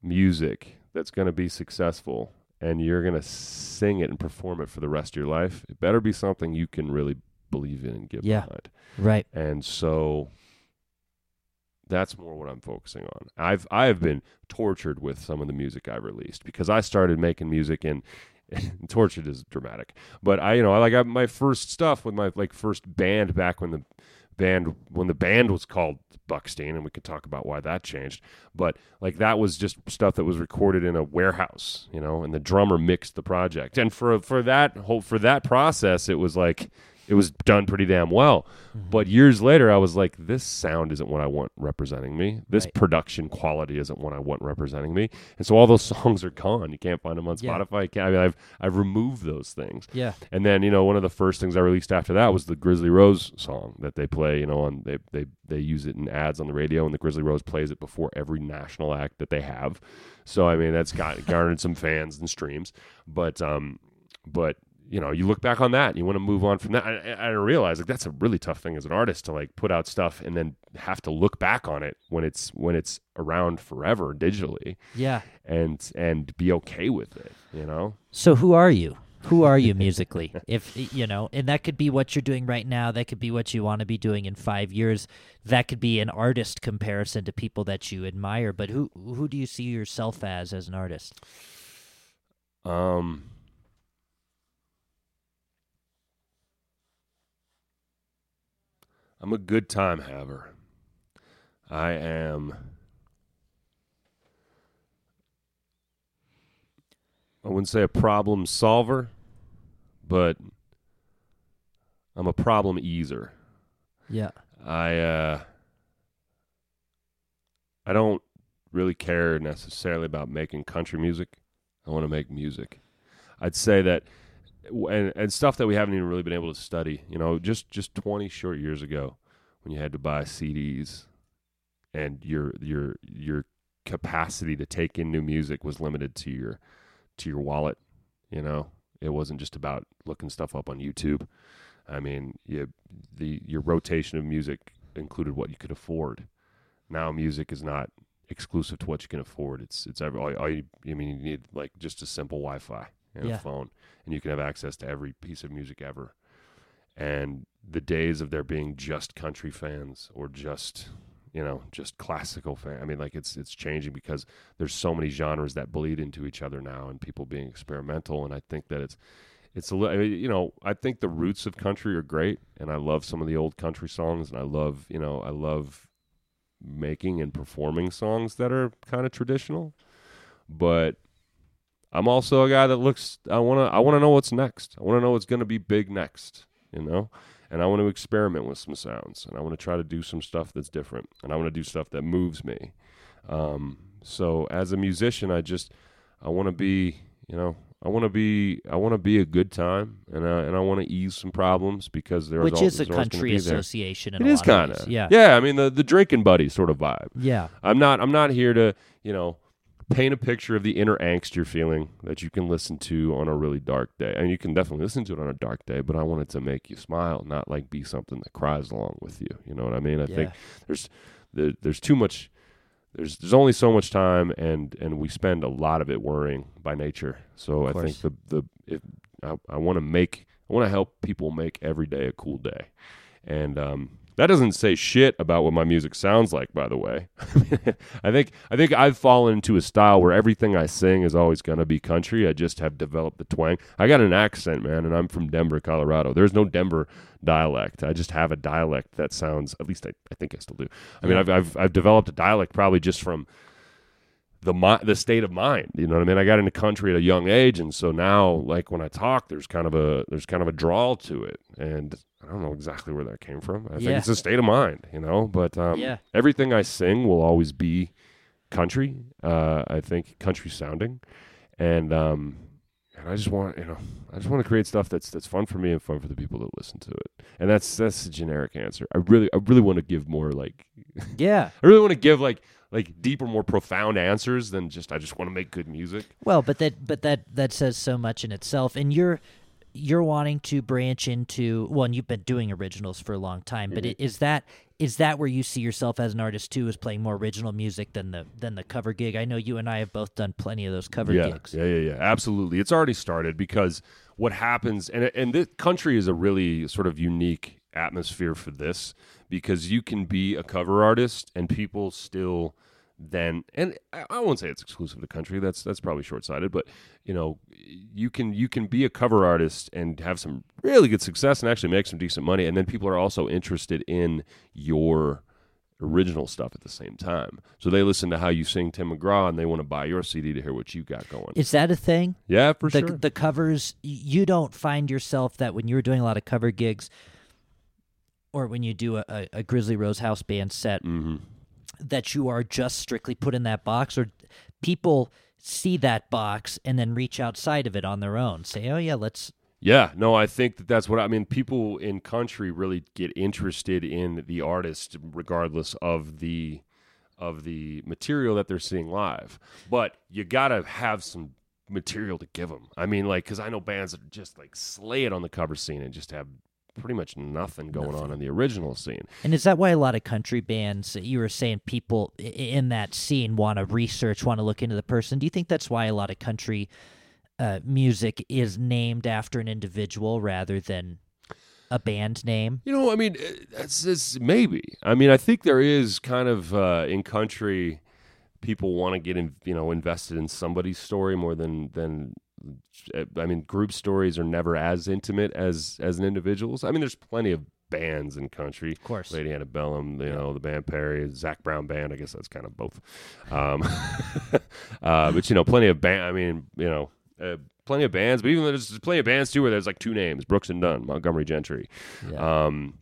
music that's going to be successful and you're gonna sing it and perform it for the rest of your life, it better be something you can really believe in and get Yeah. behind. Right. And so that's more what I'm focusing on. I've I have been tortured with some of the music I've released because I started making music and [laughs] tortured is dramatic. But I you know, I like I, my first stuff with my like first band back when the band when the band was called Buckstein and we could talk about why that changed. But like that was just stuff that was recorded in a warehouse, you know, and the drummer mixed the project. And for for that whole for that process it was like it was done pretty damn well. Mm-hmm. But years later, I was like, this sound isn't what I want representing me. This Right. production quality isn't what I want representing me. And so all those [laughs] songs are gone. You can't find them on Yeah. Spotify. I mean, I've I've removed those things. Yeah. And then you know, one of the first things I released after that was the Grizzly Rose song that they play. You know, on they they they use it in ads on the radio, and the Grizzly Rose plays it before every national act that they have. So I mean, that's got garnered some fans and streams. But um, but you know, you look back on that, and you want to move on from that. I, I I realize like that's a really tough thing as an artist to like put out stuff and then have to look back on it when it's when it's around forever digitally Yeah. and and be okay with it. You know. So who are you? Who are you musically? [laughs] if you know, and that could be what you're doing right now. That could be what you want to be doing in five years. That could be an artist comparison to people that you admire. But who who do you see yourself as as an artist? Um, I'm a good time haver. I am. I wouldn't say a problem solver, but I'm a problem easer. Yeah. I uh I don't really care necessarily about making country music. I want to make music. I'd say that and and stuff that we haven't even really been able to study, you know, just just 20 short years ago when you had to buy CDs and your your your capacity to take in new music was limited to your to your wallet, you know. It wasn't just about looking stuff up on YouTube. I mean, you, the your rotation of music included what you could afford. Now, music is not exclusive to what you can afford. It's it's every, all, all you. I mean, you need like just a simple Wi-Fi and Yeah. a phone, and you can have access to every piece of music ever. And the days of there being just country fans or just you know just classical fan. I mean, like it's it's changing because there's so many genres that bleed into each other now, and people being experimental. And I think that it's it's a little I mean, you know I think the roots of country are great, and I love some of the old country songs, and I love you know I love making and performing songs that are kind of traditional, but I'm also a guy that looks I want to I want to know what's next. I want to know what's going to be big next, you know? And I want to experiment with some sounds and I want to try to do some stuff that's different and I want to do stuff that moves me. Um, so as a musician, I just I want to be, you know, I want to be I want to be a good time and I, and I want to ease some problems because there's Which al- is a gonna country be there. association. In It a is kind of Yeah. yeah. I mean the the drinking buddy sort of vibe. Yeah. I'm not I'm not here to you know paint a picture of the inner angst you're feeling that you can listen to on a really dark day. And you can definitely listen to it on a dark day, but I want it to make you smile, not like be something that cries along with you. You know what I mean? I think there's there, there's too much there's there's only so much time and and we spend a lot of it worrying by nature. So I think the the if I, I want to make I want to help people make every day a cool day. And um that doesn't say shit about what my music sounds like, by the way. [laughs] I think I think I've fallen into a style where everything I sing is always gonna be country. I just have developed the twang. I got an accent, man, and I'm from Denver, Colorado. There's no Denver dialect. I just have a dialect that sounds. At least I, I think I still do. I mean, I've, I've I've developed a dialect probably just from the the state of mind. You know what I mean? I got into country at a young age, and so now, like when I talk, there's kind of a there's kind of a drawl to it, and I don't know exactly where that came from. I think it's a state of mind, you know. But um, Yeah. everything I sing will always be country. Uh, I think country sounding, and um, and I just want you know I just want to create stuff that's that's fun for me and fun for the people that listen to it. And that's that's the generic answer. I really I really want to give more like [laughs] Yeah. I really want to give like like deeper, more profound answers than just I just want to make good music. Well, but that but that that says so much in itself. And you're you're wanting to branch into well, and you've been doing originals for a long time, but mm-hmm. i- is that is that where you see yourself as an artist too, is playing more original music than the than the cover gig? I know you and I have both done plenty of those cover yeah, gigs. Yeah, yeah, yeah. Absolutely. It's already started because what happens, and and this country is a really sort of unique atmosphere for this because you can be a cover artist and people still then and I won't say it's exclusive to country that's that's probably short-sighted but you know you can you can be a cover artist and have some really good success and actually make some decent money and then people are also interested in your original stuff at the same time. So they listen to how you sing Tim McGraw and they want to buy your CD to hear what you got going. Is that a thing? yeah, for the sure. the covers you don't find yourself that when you were doing a lot of cover gigs or when you do a, a, a Grizzly Rose House band set hmm that you are just strictly put in that box or people see that box and then reach outside of it on their own say oh yeah let's Yeah, no, I think that that's what I mean. People in country really get interested in the artist, regardless of the of the material that they're seeing live. But you gotta have some material to give them. I mean, like, because I know bands that just like slay it on the cover scene and just have pretty much nothing going on in the original scene. and is that why a lot of country bands you were saying people in that scene want to research want to look into the person do you think that's why a lot of country uh, music is named after an individual rather than a band name You know, I mean, it's, it's maybe. I mean, I think there is kind of uh, in country, people want to get in, you know invested in somebody's story more than than. I mean, group stories are never as intimate as as an individual's. I mean, there's plenty of bands in country. of course Lady Antebellum, you know, the band Perry, Zac Brown band. I guess that's kind of both. Um, [laughs] uh, but you know, plenty of band. I mean, you know, uh, plenty of bands. But even there's plenty of bands too where there's like two names: Brooks and Dunn, Montgomery Gentry, yeah. um,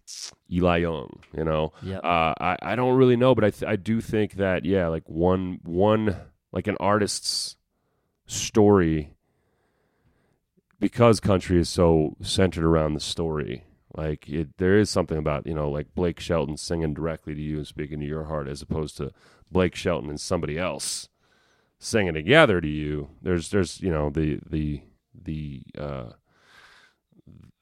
Eli Young. You know, Yep. uh, I I don't really know, but I th- I do think that yeah, like one one like an artist's story because country is so centered around the story. Like it, there is something about you know, like Blake Shelton singing directly to you and speaking to your heart, as opposed to Blake Shelton and somebody else singing together to you. There's, there's, you know, the the the uh,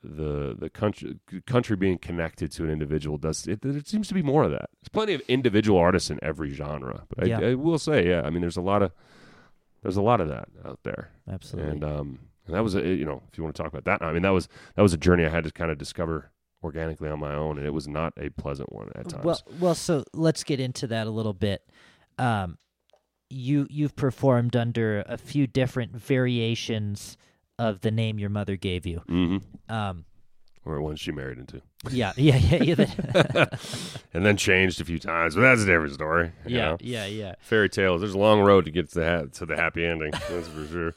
the the country country being connected to an individual does it, there seems to be more of that. There's plenty of individual artists in every genre, but Yeah. I, I will say, yeah, I mean, there's a lot of there's a lot of that out there. absolutely And um, and that was a you know if you want to talk about that, I mean that was that was a journey I had to kind of discover organically on my own, and it was not a pleasant one at times. Well, well, so let's get into that a little bit. Um, you you've performed under a few different variations of the name your mother gave you. hmm Um, or one she married into, yeah, yeah, yeah, yeah, [laughs] [laughs] and then changed a few times, but that's a different story. yeah, know? yeah, yeah. fairy tales. There's a long road to get to the ha- to the happy ending. That's for sure.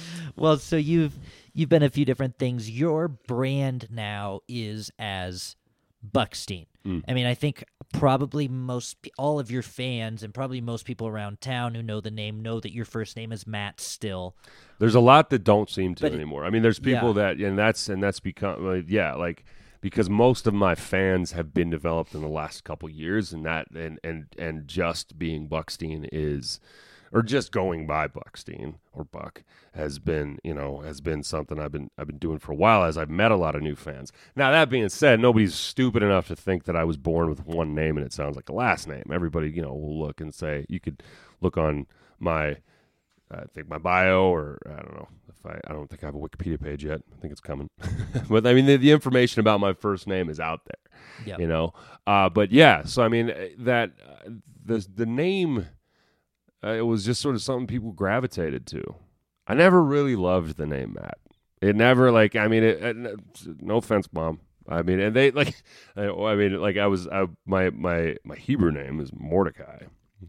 [laughs] Well, so you've you've been a few different things. Your brand now is as Buckstein. Mm. I mean, I think probably most all of your fans and probably most people around town who know the name know that your first name is Matt still. There's a lot that don't seem to But anymore. I mean, there's people that, and that's and that's become yeah, like because most of my fans have been developed in the last couple years, and that and and and just being Buckstein is, or just going by Buckstein or Buck has been you know has been something I've been I've been doing for a while as I've met a lot of new fans. Now that being said, nobody's stupid enough to think that I was born with one name and it sounds like a last name. Everybody you know will look and say you could look on my I think my bio, or I don't know if I, I don't think I have a Wikipedia page yet. I think it's coming, [laughs] but I mean the, the information about my first name is out there, Yep. you know. Uh, but yeah, so I mean uh, that uh, the the name, uh, it was just sort of something people gravitated to. I never really loved the name Matt. It never like I mean it. it no offense, mom. I mean, and they like, [laughs] I I mean, like I was, I, my my my Hebrew name is Mordecai,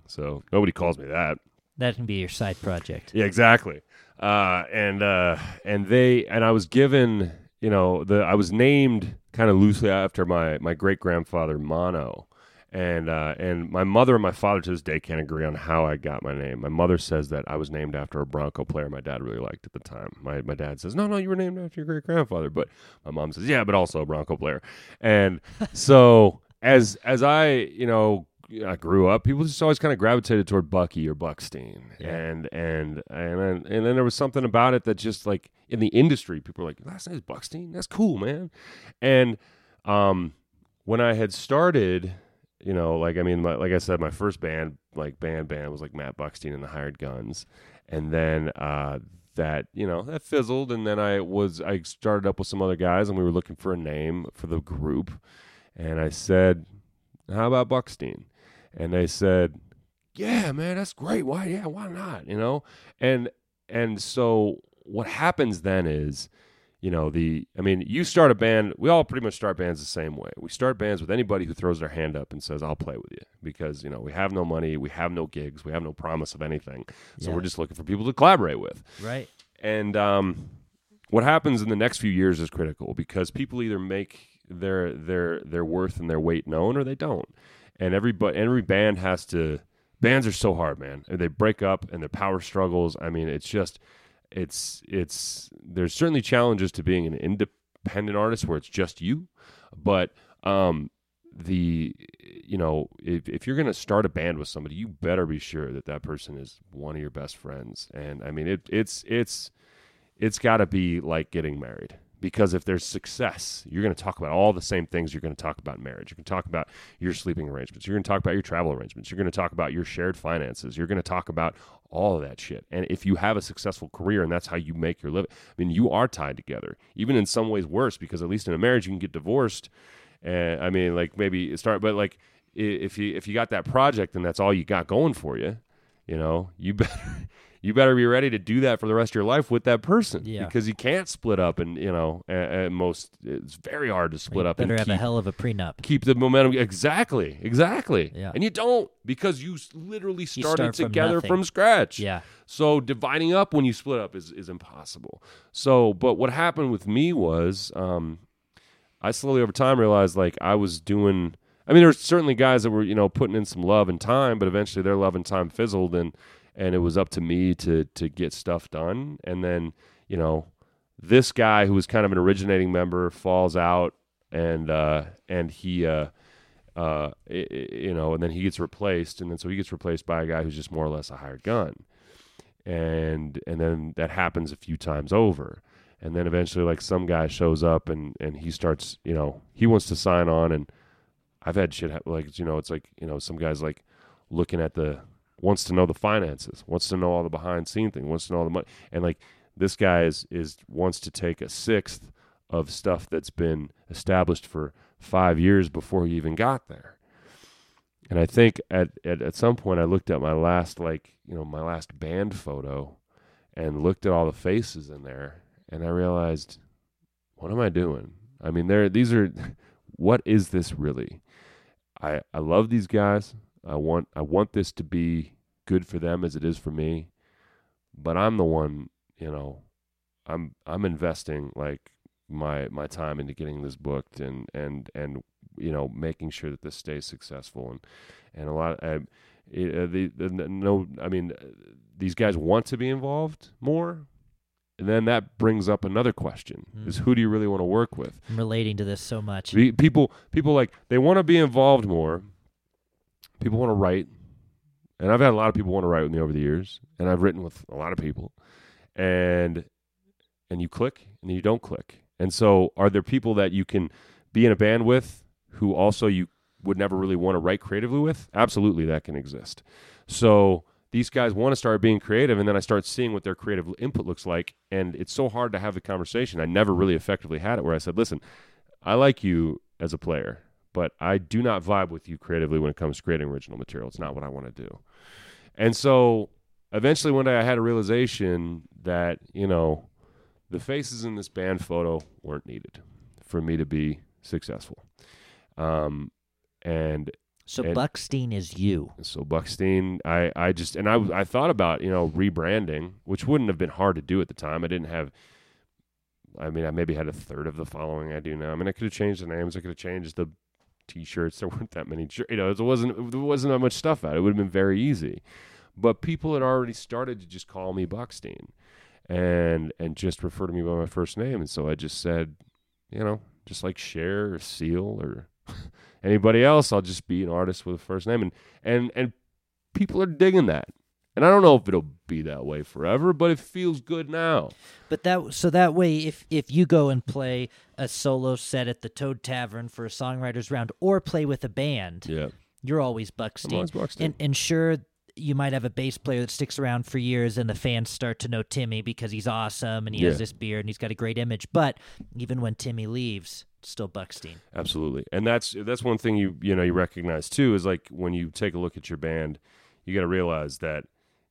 so nobody calls me that. That can be your side project. Yeah, exactly. Uh, and uh, and they and I was given, you know, the I was named kind of loosely after my my great grandfather Mono, and uh, and my mother and my father to this day can't agree on how I got my name. My mother says that I was named after a Bronco player my dad really liked at the time. My my dad says no, no, you were named after your great grandfather, but my mom says yeah, but also a Bronco player, and [laughs] so as as I you know I grew up, people just always kind of gravitated toward Bucky or Buckstein, Yeah. and and and then, and then there was something about it that just like in the industry, people were like, "Last name is Buckstein. That's cool, man." And um, when I had started, you know, like I mean, like, like I said, my first band, like band band, was like Matt Buckstein and the Hired Guns, and then uh, that you know that fizzled, and then I was I started up with some other guys, and we were looking for a name for the group, and I said, "How about Buckstein?" And they said, "Yeah, man, that's great. Why? Yeah, why not? You know?" And and so what happens then is you know the i mean you start a band we all pretty much start bands the same way we start bands with anybody who throws their hand up and says i'll play with you because you know we have no money we have no gigs we have no promise of anything so Yeah. we're just looking for people to collaborate with Right. and um, what happens in the next few years is critical because people either make their their their worth and their weight known or they don't. And every but every band has to. Bands are so hard, man. They break up and their power struggles. I mean, it's just it's it's there's certainly challenges to being an independent artist where it's just you, but um the you know if, if you're going to start a band with somebody you better be sure that that person is one of your best friends. And i mean it it's it's it's got to be like getting married because if there's success you're going to talk about all the same things you're going to talk about marriage. You're going to talk about your sleeping arrangements. You're going to talk about your travel arrangements. You're going to talk about your shared finances. You're going to talk about all of that shit. And if you have a successful career and that's how you make your living i mean you are tied together. Even in some ways worse because at least in a marriage you can get divorced. And i mean like maybe start but like if you if you got that project and that's all you got going for you. You know you better [laughs] you better be ready to do that for the rest of your life with that person Yeah. because you can't split up and you know at, at most it's very hard to split You up better and have keep, a hell of a prenup. keep the momentum exactly exactly Yeah. and you don't because you literally started start together nothing. from scratch Yeah. so dividing up when you split up is, is impossible. So, but what happened with me was, um, I slowly over time realized like I was doing. I mean, there were certainly guys that were you know putting in some love and time, but eventually their love and time fizzled, and and it was up to me to to get stuff done. And then you know this guy who was kind of an originating member falls out, and uh, and he. Uh, uh, i- i- you know, and then he gets replaced, and then so he gets replaced by a guy who's just more or less a hired gun and and then that happens a few times over and then eventually like some guy shows up and and he starts you know he wants to sign on and i've had shit like you know it's like you know some guys like looking at the wants to know the finances wants to know all the behind scene thing wants to know all the money and like this guy is is wants to take a sixth of stuff that's been established for five years before he even got there and I think at, at at some point I looked at my last like you know my last band photo, and looked at all the faces in there, and I realized, what am I doing? I mean, there these are, [laughs] what is this really? I I love these guys. I want I want this to be good for them as it is for me, but I'm the one you know, I'm I'm investing like my my time into getting this booked and and and you know making sure that this stays successful and and a lot uh, it, uh, the, the no I mean uh, these guys want to be involved more and then that brings up another question is Mhm. who do you really want to work with I'm relating to this so much. People people like they want to be involved more people want to write and i've had a lot of people want to write with me over the years and i've written with a lot of people and and you click and you don't click. And so are there people that you can be in a band with who also you would never really want to write creatively with? Absolutely that can exist. So these guys want to start being creative and then i start seeing what their creative input looks like and it's so hard to have the conversation. I never really effectively had it where i said listen I like you as a player, but I do not vibe with you creatively when it comes to creating original material. It's not what I want to do. And so eventually one day I had a realization that, you know, the faces in this band photo weren't needed for me to be successful. Um, and So and- Buckstein is you. so Buckstein, I, I just and I I thought about you know rebranding, which wouldn't have been hard to do at the time. I didn't have. I mean, I maybe had a third of the following I do now. I mean, I could have changed the names. I could have changed the T-shirts. There weren't that many. You know, it wasn't there wasn't that much stuff out. It would have been very easy, but people had already started to just call me Buckstein, and and just refer to me by my first name. And so I just said, you know, just like Cher or Seal or [laughs] Anybody else, I'll just be an artist with a first name, and and and people are digging that. And I don't know if it'll be that way forever, but it feels good now. But that so that way, if if you go and play a solo set at the Toad Tavern for a songwriters round, or play with a band, Yeah, you're always Buckstein. always Buckstein. And and sure, you might have a bass player that sticks around for years, and the fans start to know Timmy because he's awesome and he Yeah. has this beard and he's got a great image. But even when Timmy leaves, still Buckstein. absolutely. And that's that's one thing you you know you recognize too is like when you take a look at your band, you got to realize that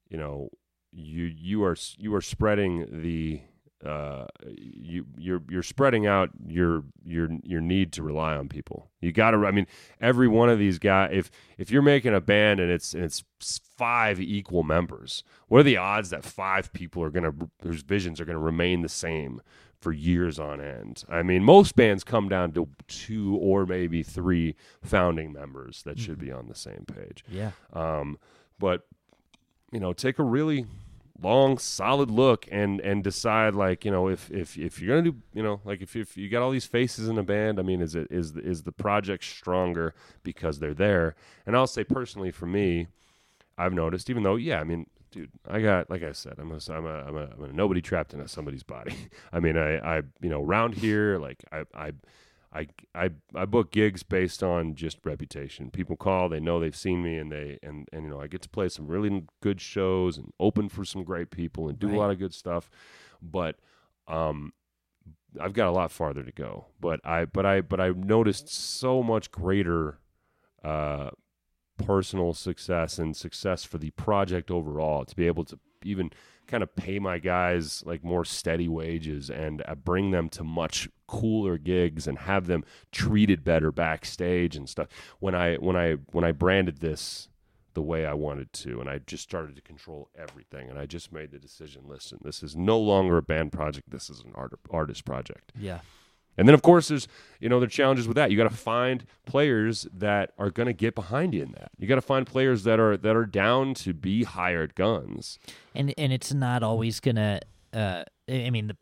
you know you you are you are spreading the uh you you're you're spreading out your your your need to rely on people. You got to i mean every one of these guys if if you're making a band and it's and it's five equal members what are the odds that five people are going to whose visions are going to remain the same for years on end? I mean most bands come down to two or maybe three founding members that should be on the same page. Yeah. um, but you know, take a really long, solid look and and decide like you know if if if you're gonna do you know like if if you got all these faces in a band, I mean, is it is is the project stronger because they're there? And I'll say personally for me, I've noticed even though yeah, I mean. Dude, I got like I said, I'm a I'm a I'm a, I'm a nobody trapped in a somebody's body. [laughs] I mean, I I you know around here, like I I I, I I book gigs based on just reputation. People call, they know they've seen me, and they and and you know I get to play some really good shows and open for some great people and do Right. a lot of good stuff. But um, I've got a lot farther to go. But I but I but I noticed so much greater uh, personal success and success for the project overall to be able to even kind of pay my guys like more steady wages and uh, bring them to much cooler gigs and have them treated better backstage and stuff when i when i when i branded this the way i wanted to and i just started to control everything and i just made the decision listen this is no longer a band project this is an art, artist project Yeah. and then, of course, there's you know there are challenges with that. You got to find players that are going to get behind you in that. You got to find players that are that are down to be hired guns. and and it's not always gonna uh i mean the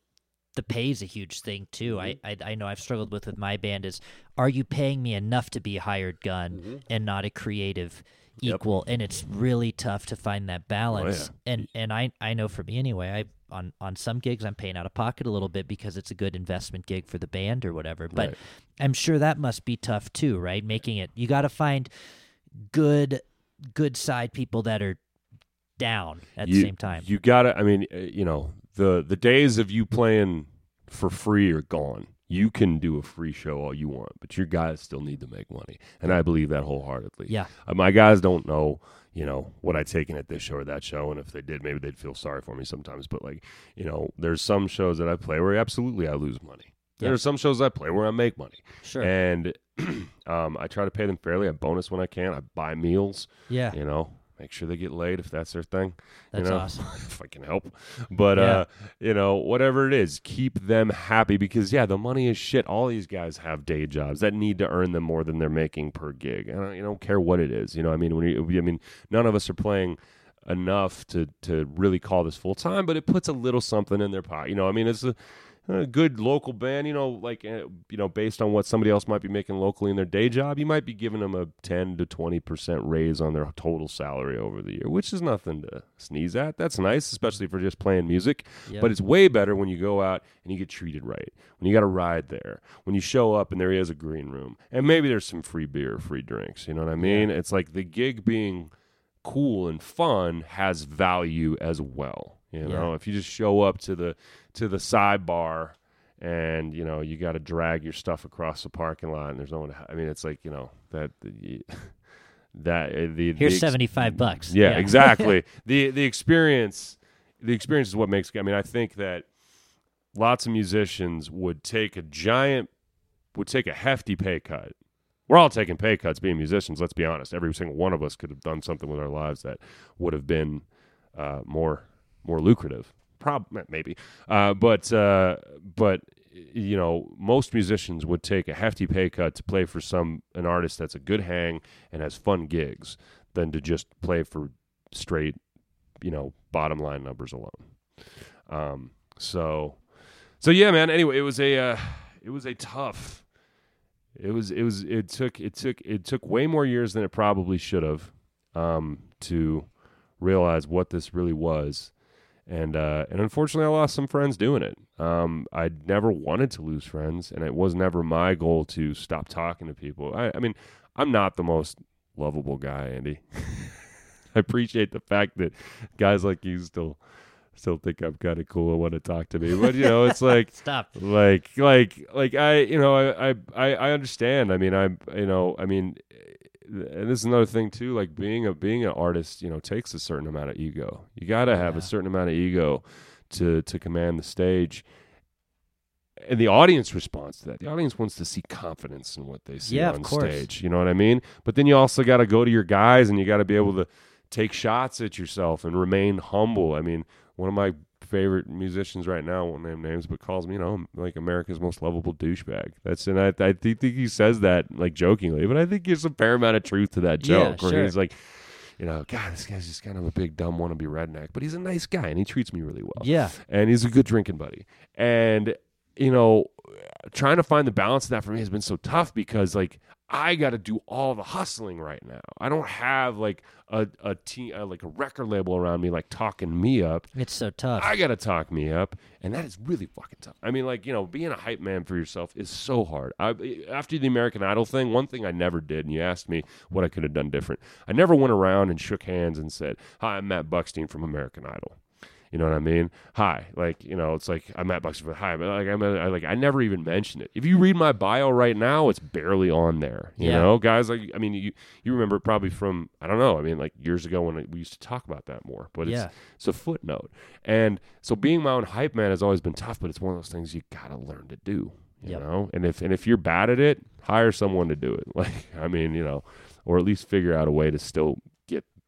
the pay is a huge thing too. I, I i know i've struggled with with my band is are you paying me enough to be a hired gun and not a creative Yep. equal? And it's really tough to find that balance. And and i i know for me anyway i on on some gigs i'm paying out of pocket a little bit because it's a good investment gig for the band or whatever. But Right. i'm sure that must be tough too right? Making it you got to find good good side people that are down at you, the same time. you got to. I mean, uh, you know the the days of you playing for free are gone. You can do a free show all you want, but your guys still need to make money, and I believe that wholeheartedly. Yeah. Uh, my guys don't know, you know, what I taken at this show or that show, and if they did, maybe they'd feel sorry for me sometimes. But like, you know, there's some shows that I play where absolutely I lose money. There Yeah. are some shows I play where I make money, Sure. and [clears throat] um, I try to pay them fairly. I bonus when I can. I buy meals. yeah. You know, make sure they get laid if that's their thing. That's you know, awesome. [laughs] if I can help. But Yeah. uh, you know, whatever it is, keep them happy because yeah, the money is shit. All these guys have day jobs that need to earn them more than they're making per gig. I don't, you don't care what it is. You know, I mean, when you, I mean, none of us are playing enough to to really call this full time, but it puts a little something in their pot. You know, I mean, it's a a good local band, you know, like uh, you know, based on what somebody else might be making locally in their day job, you might be giving them a ten to twenty percent raise on their total salary over the year, which is nothing to sneeze at. That's nice, especially for just playing music. Yep. But it's way better when you go out and you get treated right. When you got a ride there, when you show up and there is a green room, and maybe there's some free beer, free drinks. You know what I mean? It's like the gig being cool and fun has value as well. You know, if you just show up to the to the sidebar and you know you got to drag your stuff across the parking lot and there's no one. To, I mean, it's like you know that [laughs] that uh, the the Here's ex- 75 bucks. yeah, exactly. [laughs] the the experience the experience is what makes I mean, I think that lots of musicians would take a giant would take a hefty pay cut. We're all taking pay cuts being musicians, let's be honest. Every single one of us could have done something with our lives that would have been uh, more more lucrative. Prob maybe. Uh, but uh, but you know, most musicians would take a hefty pay cut to play for some an artist that's a good hang and has fun gigs than to just play for straight, you know, bottom line numbers alone. Um, so, so yeah, man. Anyway, it was a uh, it was a tough it was it was it took it took it took way more years than it probably should have um, to realize what this really was. And uh, and unfortunately, I lost some friends doing it. Um, I never wanted to lose friends, and it was never my goal to stop talking to people. I, I mean, I'm not the most lovable guy, Andy. [laughs] I appreciate the fact that guys like you still still think I'm kind of cool and want to talk to me. But you know, it's [laughs] like Stop. like like like I you know I I I understand. I mean I'm you know I mean and this is another thing too like being a being an artist you know takes a certain amount of ego. You got to have Yeah. a certain amount of ego to to command the stage. And the audience responds to that. The audience wants to see confidence in what they see Yeah, on stage you know what i mean? But then you also got to go to your guys and you got to be able to take shots at yourself and remain humble. I mean one of my favorite musicians right now won't name names but calls me you know like america's most lovable douchebag that's and i, I think, think he says that like jokingly but i think there's a fair amount of truth to that Yeah, joke where sure. he's like you know god this guy's just kind of a big dumb wannabe redneck but he's a nice guy and he treats me really well Yeah. and he's a good drinking buddy. And you know, trying to find the balance of that for me has been so tough because like I got to do all the hustling right now. I don't have like a a team uh, like a record label around me like talking me up. It's so tough. I got to talk me up, and that is really fucking tough. I mean, like you know, being a hype man for yourself is so hard. I, after the American Idol thing, one thing I never did, and you asked me what I could have done different. I never went around and shook hands and said, "Hi, I'm Matt Buckstein from American Idol." You know what I mean? Hi, like you know, it's like I'm at Buckstein. But hi, but like I'm I, like I never even mentioned it. If you read my bio right now, it's barely on there. You Yeah. know, guys, like I mean, you you remember probably from I don't know. I mean, like years ago when we used to talk about that more. But it's Yeah. it's a footnote. And so being my own hype man has always been tough, but it's one of those things you gotta learn to do. You Yep. know? And if and if you're bad at it, hire someone to do it. [laughs] Like I mean, you know, or at least figure out a way to still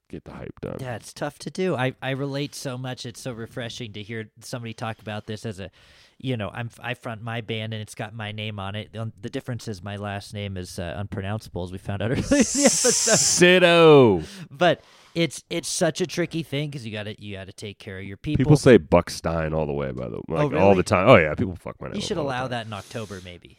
get the hype done. Yeah, it's tough to do. I, I relate so much. It's so refreshing to hear somebody talk about this as a, you know, I'm I front my band and it's got my name on it. The, the difference is my last name is uh, unpronounceable, as we found out [laughs] earlier in the episode. Sitto. But it's it's such a tricky thing because you got to you got to take care of your people. People say Buckstein all the way, by the like all really? the time. Oh yeah, people fuck my name. you should allow that in October, maybe.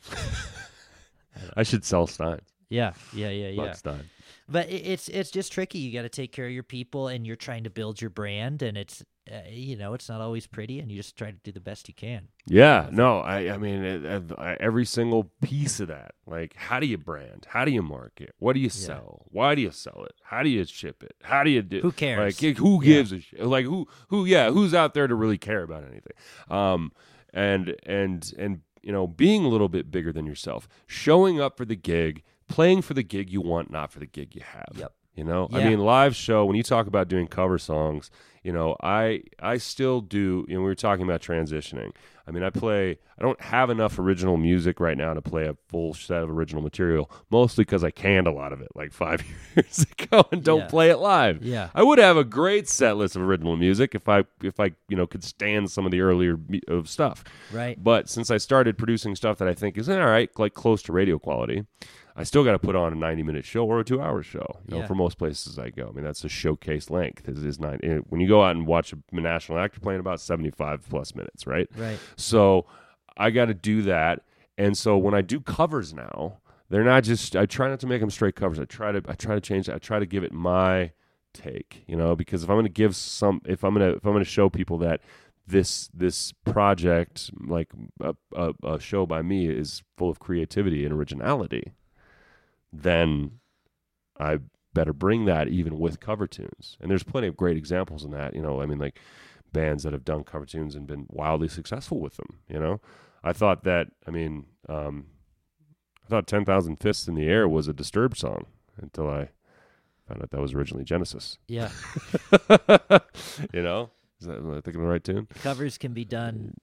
[laughs] I should sell Stein. Yeah, yeah, yeah, yeah. Buckstein. But it, it's it's just tricky. You got to take care of your people, and you're trying to build your brand, and it's uh, you know it's not always pretty, and you just try to do the best you can. Yeah, no, I, I mean, it, it- I- every single piece of that. Like, how do you brand? How do you market? What do you sell? Why do you sell it? How do you ship it? How do you do? Who cares? Like, who Yeah. gives a shit? Like, who, who, yeah, who's out there to really care about anything? Um, and and and you know, being a little bit bigger than yourself, showing up for the gig, playing for the gig you want, not for the gig you have. Yep. You know, I mean, live show. When you talk about doing cover songs, you know, I I still do. You know, we were talking about transitioning. I mean, I play. I don't have enough original music right now to play a full set of original material. Mostly because I canned a lot of it like five [laughs] years ago and don't Yeah. play it live. Yeah. I would have a great set list of original music if I if I you know could stand some of the earlier of stuff. Right. But since I started producing stuff that I think is eh, all right, like close to radio quality, I still got to put on a 90 minute show or a two hour show. You know, Yeah. for most places I go. I mean, that's a showcase length. It is nine. eh, When you go out and watch a national actor playing about 75 plus minutes, right? Right. So I got to do that. And so when I do covers now, they're not just. I try not to make them straight covers. I try to. I try to change. I try to give it my take. You know, because if I'm going to give some, if I'm going to, if I'm going to show people that this this project, like a, a, a show by me, is full of creativity and originality, then I better bring that even with cover tunes. And there's plenty of great examples in that. You know, I mean, like bands that have done cover tunes and been wildly successful with them. You know, I thought that. I mean, um, I thought "Ten Thousand Fists in the Air" was a Disturbed song until I found out that was originally Genesis. Yeah. [laughs] you know, is that am I thinking the right tune? Covers can be done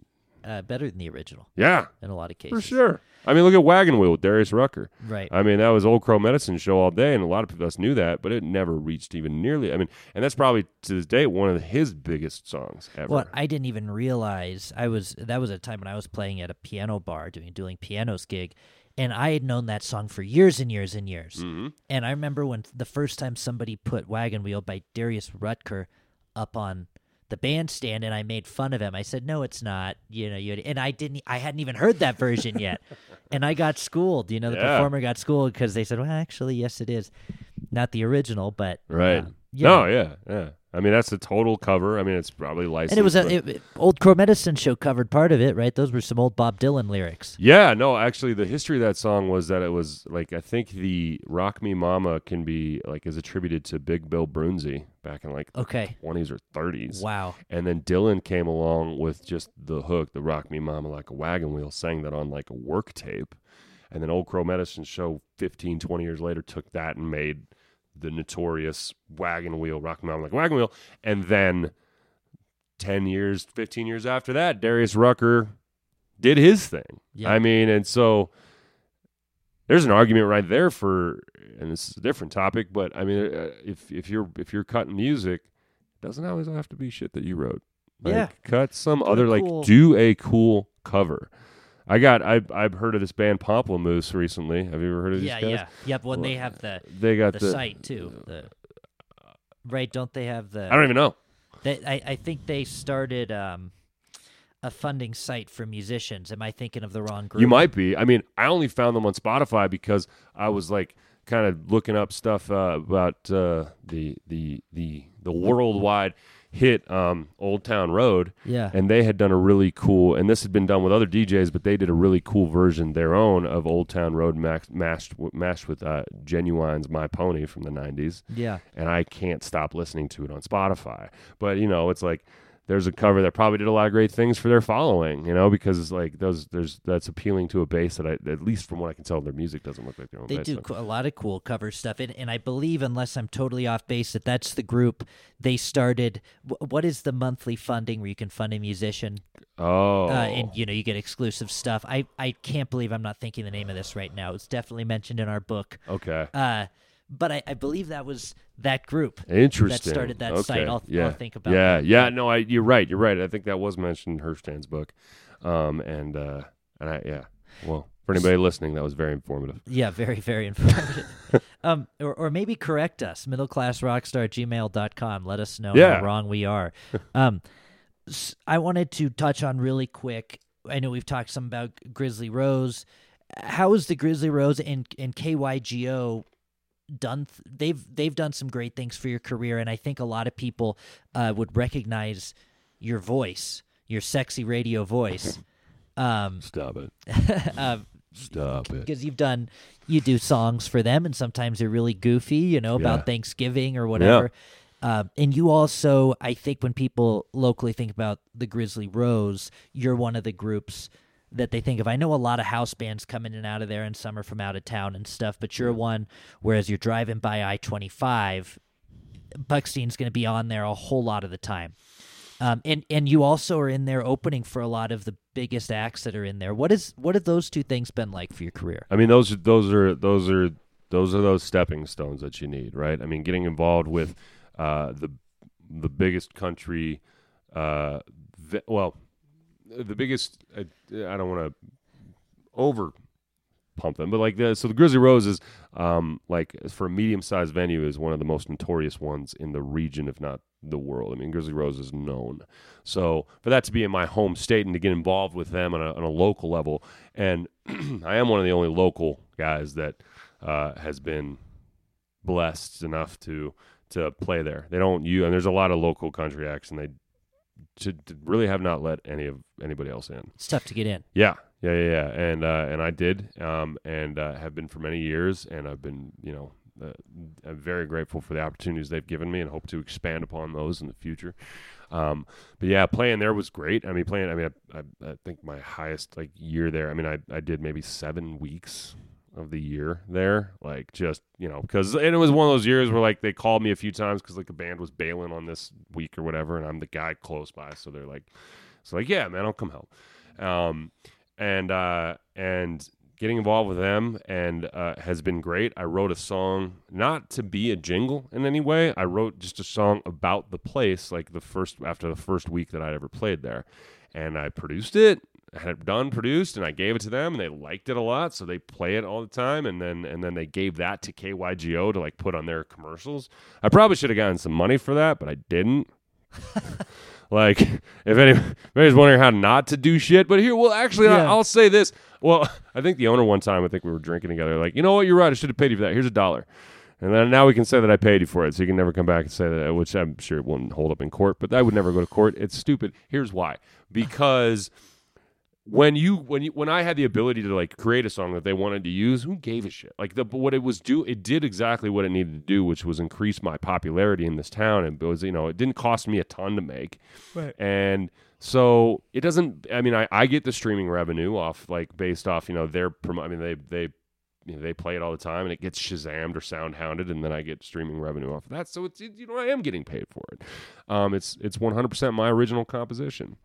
uh, better than the original Yeah, in a lot of cases. for sure. I mean, look at Wagon Wheel with Darius Rucker. Right. I mean, that was Old Crow Medicine show all day, and a lot of us knew that, but it never reached even nearly. I mean, and that's probably to this day one of his biggest songs ever. Well, I didn't even realize I was. That was a time when I was playing at a piano bar doing doing pianos gig, and I had known that song for years and years and years. Mhm. And I remember when the first time somebody put "Wagon Wheel" by Darius Rucker up on the bandstand and I made fun of him. I said, "No, it's not." You know, you and I didn't. I hadn't even heard that version yet, [laughs] and I got schooled. You know, the Yeah. performer got schooled because they said, "Well, actually, yes, it is, not the original, but Right. uh, you no, yeah, yeah. I mean, that's the total cover. I mean, it's probably licensed. And it was a but- it, it- old Crow Medicine Show covered part of it, right? Those were some old Bob Dylan lyrics. Yeah, no, actually, the history of that song was that it was like I think the "Rock Me Mama" can be like is attributed to Big Bill Broonzy back in like Okay, twenties or thirties. wow, And then Dylan came along with just the hook, the "Rock Me Mama" like a wagon wheel, sang that on like a work tape. And then Old Crow Medicine Show 15, 20 years later took that and made the notorious wagon wheel, Rock Mama like wagon wheel. And then 10 years, 15 years after that, Darius Rucker did his thing. Yeah. I mean, and so there's an argument right there for, and this is a different topic, but I mean, uh, if if you're if you're cutting music, it doesn't always have to be shit that you wrote. Like, Yeah. cut some a other cool- like do a cool cover. I got I've I've heard of this band Pomplamoose recently. Have you ever heard of these yeah, guys? yeah, yep. When they have the They got the, the, site too, the right? Don't they have the? I don't even know. They, I, I think they started um, a funding site for musicians. Am I thinking of the wrong group? You might be. I mean, I only found them on Spotify because I was like kind of looking up stuff uh, about uh, the the the the worldwide hit um, Old Town Road. Yeah. and they had done a really cool and this had been done with other DJs but they did a really cool version their own of Old Town Road max, mashed mashed with uh, Ginuwine's My Pony from the 90s Yeah. and I can't stop listening to it on Spotify but you know it's like there's a cover that probably did a lot of great things for their following you know because like those there's that's appealing to a base that I at least from what I can tell their music doesn't look like their own They base do so- a lot of cool cover stuff, and, and I believe, unless I'm totally off base, that that's the group they started. wh- What is the monthly funding where you can fund a musician, oh uh, and you know you get exclusive stuff? I I can't believe I'm not thinking the name of this right now. It's definitely mentioned in our book, okay uh, but I, I believe that was that group. Interesting. that started that okay. site. I'll- I'll think about Yeah, that. yeah. No, I. You're right. You're right. I think that was mentioned in Herstand's book. Um, and uh, and I, yeah. Well, for anybody listening, that was very informative. Yeah, very, very informative. [laughs] um, or, or maybe correct us, middleclassrockstar at gmail.com. Let us know Yeah. how wrong we are. [laughs] um, I wanted to touch on really quick. I know we've talked some about Grizzly Rose. How is the Grizzly Rose and, and KYGO done? Th- they've they've done some great things for your career, and I think a lot of people uh, would recognize your voice, your sexy radio voice. [laughs] Um, Stop it. uh, [laughs] Stop it. because you've done you do songs for them and sometimes they're really goofy you know about Yeah. thanksgiving or whatever um, and you also i think when people locally think about the grizzly rose you're one of the groups that they think of i know a lot of house bands come in and out of there and some are from out of town and stuff but you're one whereas you're driving by i-25 buckstein's going to be on there a whole lot of the time um, and and you also are in there opening for a lot of the biggest acts that are in there. What is what have those two things been like for your career? I mean, those are those are those are those are those stepping stones that you need, right? I mean, getting involved with uh, the the biggest country, uh, ve- well, the biggest. I, I don't want to over pump them, but like the so the Grizzly Rose is um, like for a medium sized venue is one of the most notorious ones in the region, if not the world. I mean, Grizzly Rose is known. So for that to be in my home state and to get involved with them on a, on a local level, and [clears throat] I am one of the only local guys that uh, has been blessed enough to to play there. They don't you and there's a lot of local country acts, and they to, to really have not let any of anybody else in. It's tough to get in. Yeah, yeah, yeah, yeah. and uh, and I did, um, and uh, have been for many years, and I've been, you know, uh, I'm very grateful for the opportunities they've given me, and hope to expand upon those in the future. Um, but yeah, playing there was great. I mean, playing. I mean, I, I, I think my highest like year there. I mean, I I did maybe seven weeks of the year there, like just you know, because and it was one of those years where like they called me a few times because like the band was bailing on this week or whatever, and I'm the guy close by, so they're like, so like yeah, man, I'll come help. Um, and uh, and getting involved with them and uh, has been great. I wrote a song not to be a jingle in any way. I wrote just a song about the place, like the first after the first week that I'd ever played there, and I produced it. I had it done, produced, and I gave it to them, and they liked it a lot, so they play it all the time. And then and then they gave that to KYGO to like put on their commercials. I probably should have gotten some money for that, but I didn't. [laughs] Like, if any- if anybody's wondering how not to do shit, but here, well, actually, I, Yeah. I'll say this. Well, [laughs] I think the owner one time, I think we were drinking together. Like, you know what? You're right. I should have paid you for that. Here's a dollar. And then now we can say that I paid you for it, so you can never come back and say that, which I'm sure it wouldn't hold up in court. But I would never go to court. It's stupid. Here's why: because when you when you when I had the ability to like create a song that they wanted to use, who gave a shit? Like the what it was do, it did exactly what it needed to do, which was increase my popularity in this town, and it was you know it didn't cost me a ton to make, Right. and so it doesn't. I mean, I, I get the streaming revenue off like based off you know their promo. I mean they they you know, they play it all the time and it gets shazammed or sound hounded and then I get streaming revenue off of that. So it's you know I am getting paid for it. Um, it's it's 100% my original composition,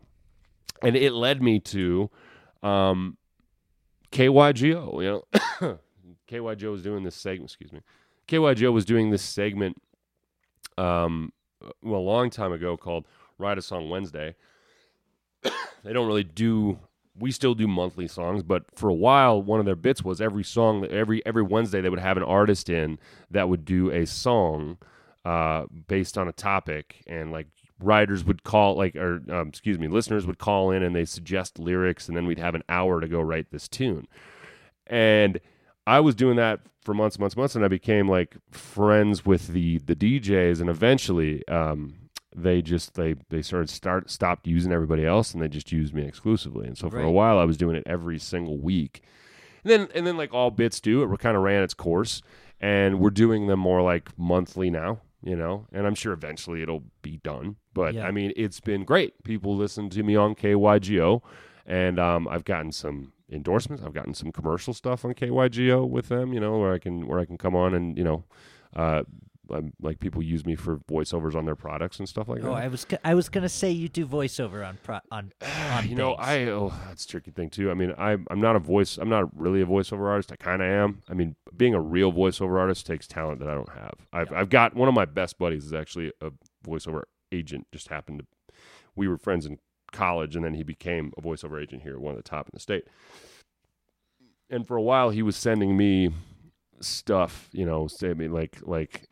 and it led me to um, KYGO. You know, [coughs] KYGO was doing this segment. Excuse me, KYGO was doing this segment. Um, well, a long time ago called Write a Song Wednesday. [coughs] they don't really do we still do monthly songs, but for a while, one of their bits was every song, every every Wednesday, they would have an artist in that would do a song uh, based on a topic, and like writers would call, like, or um, excuse me, listeners would call in and they suggest lyrics, and then we'd have an hour to go write this tune. And I was doing that for months, months, months, and I became like friends with the the DJs, and eventually. Um, they just they they started start stopped using everybody else and they just used me exclusively and so for a while i was doing it every single week and then and then like all bits do it kind of ran its course and we're doing them more like monthly now you know and i'm sure eventually it'll be done but Yeah. i mean it's been great people listen to me on kygo and um, i've gotten some endorsements i've gotten some commercial stuff on kygo with them you know where i can where i can come on and you know uh, um, like people use me for voiceovers on their products and stuff like Oh, that I was I was gonna say you do voiceover on pro- on on you know. I oh, that's a tricky thing too. I mean, I I'm not a voice. I'm not really a voiceover artist. I kind of am. I mean, being a real voiceover artist takes talent that I don't have. I've I've got one of my best buddies is actually a voiceover agent. Just happened to we were friends in college, and then he became a voiceover agent here, one of the top in the state. And for a while, he was sending me stuff. You know, say me like like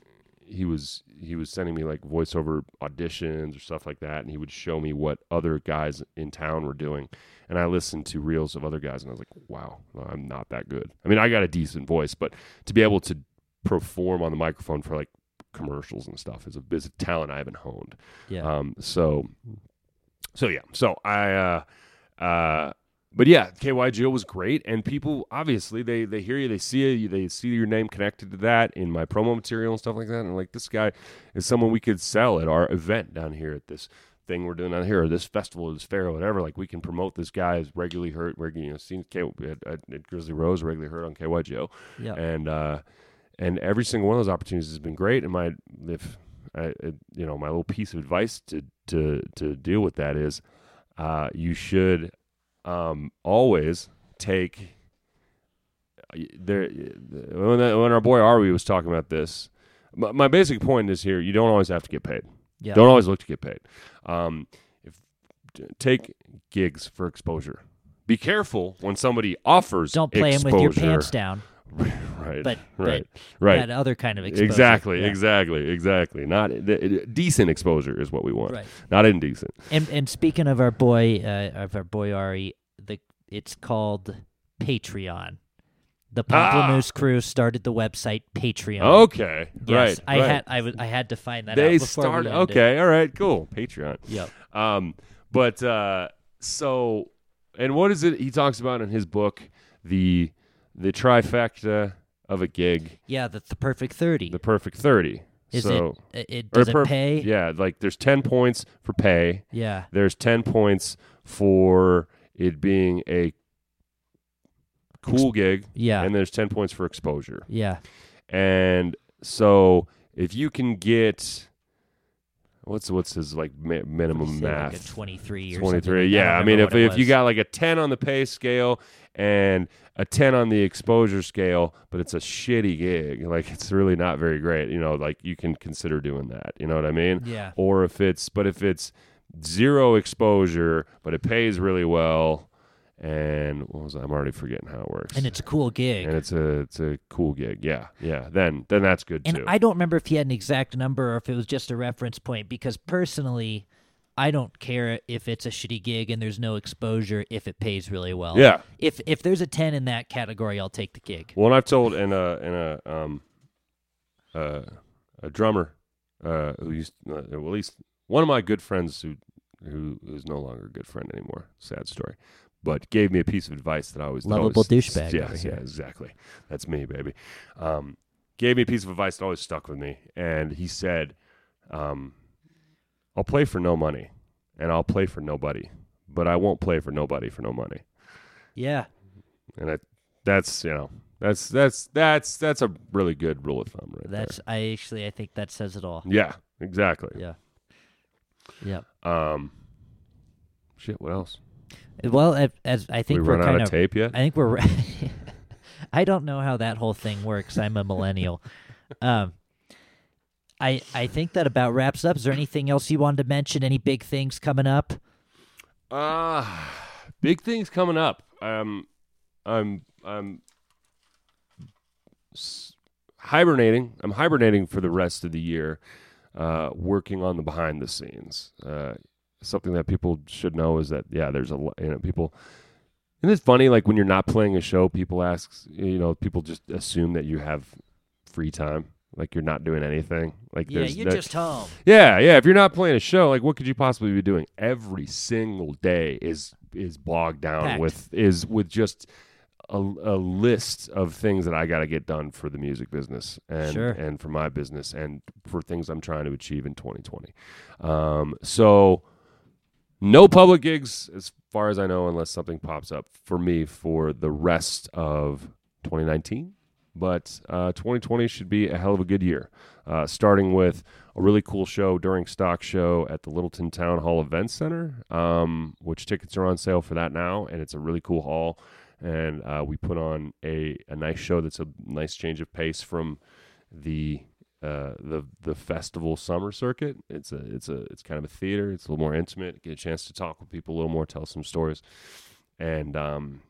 he was he was sending me like voiceover auditions or stuff like that and he would show me what other guys in town were doing and i listened to reels of other guys and i was like wow i'm not that good i mean i got a decent voice but to be able to perform on the microphone for like commercials and stuff is a, is a talent i haven't honed yeah. um, so, so yeah. So I, uh, uh, but yeah, KYGO was great, and people obviously they they hear you, they see you, they see your name connected to that in my promo material and stuff like that, and like this guy is someone we could sell at our event down here at this thing we're doing down here, or this festival, or this fair, or whatever. Like we can promote this guy as regularly heard, regularly you know, seen K at, at, at Grizzly Rose, regularly heard on KYGO yeah. and uh, and every single one of those opportunities has been great. And my if I, you know my little piece of advice to to to deal with that is, uh, you should um, always take there when, when our boy Ari was talking about this. My, my basic point is here: you don't always have to get paid. yeah. Don't always look to get paid. Um, if take gigs for exposure. Be careful when somebody offers. Don't play him with your pants down. [laughs] right, But- right, but right. That other kind of exposure. Exactly, Yeah. exactly, exactly. Not the, decent exposure is what we want. Right. Not indecent. And and speaking of our boy, uh, of our boy Ari, the it's called Patreon. The Ah! Pomplamoose crew started the website Patreon. Okay, yes, right. I right. had I had to find that They out before started. Okay, all right, cool. Patreon. Yep. Um, but uh, so, and what is it he talks about in his book? The the trifecta of a gig, Yeah, that's the perfect thirty. the perfect thirty. Is so, it? It does it perf- pay? Yeah, like there's ten points for pay. Yeah. There's ten points for it being a cool gig, Yeah. and there's ten points for exposure. yeah. And so if you can get what's what's his like mi- minimum like math? twenty-three or 23 something like- yeah don't i mean if, if you got like a 10 on the pay scale and a 10 on the exposure scale but it's a shitty gig like it's really not very great you know like you can consider doing that you know what i mean yeah. or if it's but if it's zero exposure but it pays really well and what was that? i'm already forgetting how it works and it's a cool gig. and it's a it's a cool gig yeah yeah then then that's good too. And too I don't remember if he had an exact number or if it was just a reference point because personally, I don't care if it's a shitty gig and there's no exposure if it pays really well. Yeah. If if there's a ten in that category, I'll take the gig. Well, and I've told in a in a um uh, a drummer uh who used uh, well, at least one of my good friends who who who's no longer a good friend anymore. Sad story. But gave me a piece of advice that I always Lovable always- douchebag yeah, here. exactly. That's me, baby. Um, gave me a piece of advice that always stuck with me, and he said, um, "I'll play for no money, and I'll play for nobody, but I won't play for nobody for no money." Yeah. And I, that's you know that's that's that's that's a really good rule of thumb, right That's I actually I think that says it all. Yeah, exactly. Yeah. Yeah. Um, shit. What else? Well, as, as I think we we're run kind out of of tape yet? I think we're. [laughs] I don't know how that whole thing works. I'm a millennial. [laughs] um, I I think that about wraps up. Is there anything else you wanted to mention? Any big things coming up? Uh big things coming up. Um, I'm I'm hibernating. I'm hibernating for the rest of the year, uh, working on the behind the scenes. Uh, something that people should know is that yeah, there's a you know people. And it's funny, like when you're not playing a show, people ask, you know, people just assume that you have free time, like you're not doing anything. Like Yeah, you're no- just home. yeah, yeah. If you're not playing a show, like what could you possibly be doing? Every single day is is bogged down Packed. with is with just a, a list of things that I got to get done for the music business and Sure. and for my business and for things I'm trying to achieve in 2020. Um, so no public gigs as far as I know, unless something pops up for me for the rest of 2019. But uh, 2020 should be a hell of a good year. Uh, starting with a really cool show during stock show at the Littleton Town Hall Event Center, um, which tickets are on sale for that now, and it's a really cool hall. And uh, we put on a, a nice show that's a nice change of pace from the uh, the the festival summer circuit. It's a it's a it's kind of a theater. It's a little more intimate. Get a chance to talk with people a little more, tell some stories, and um,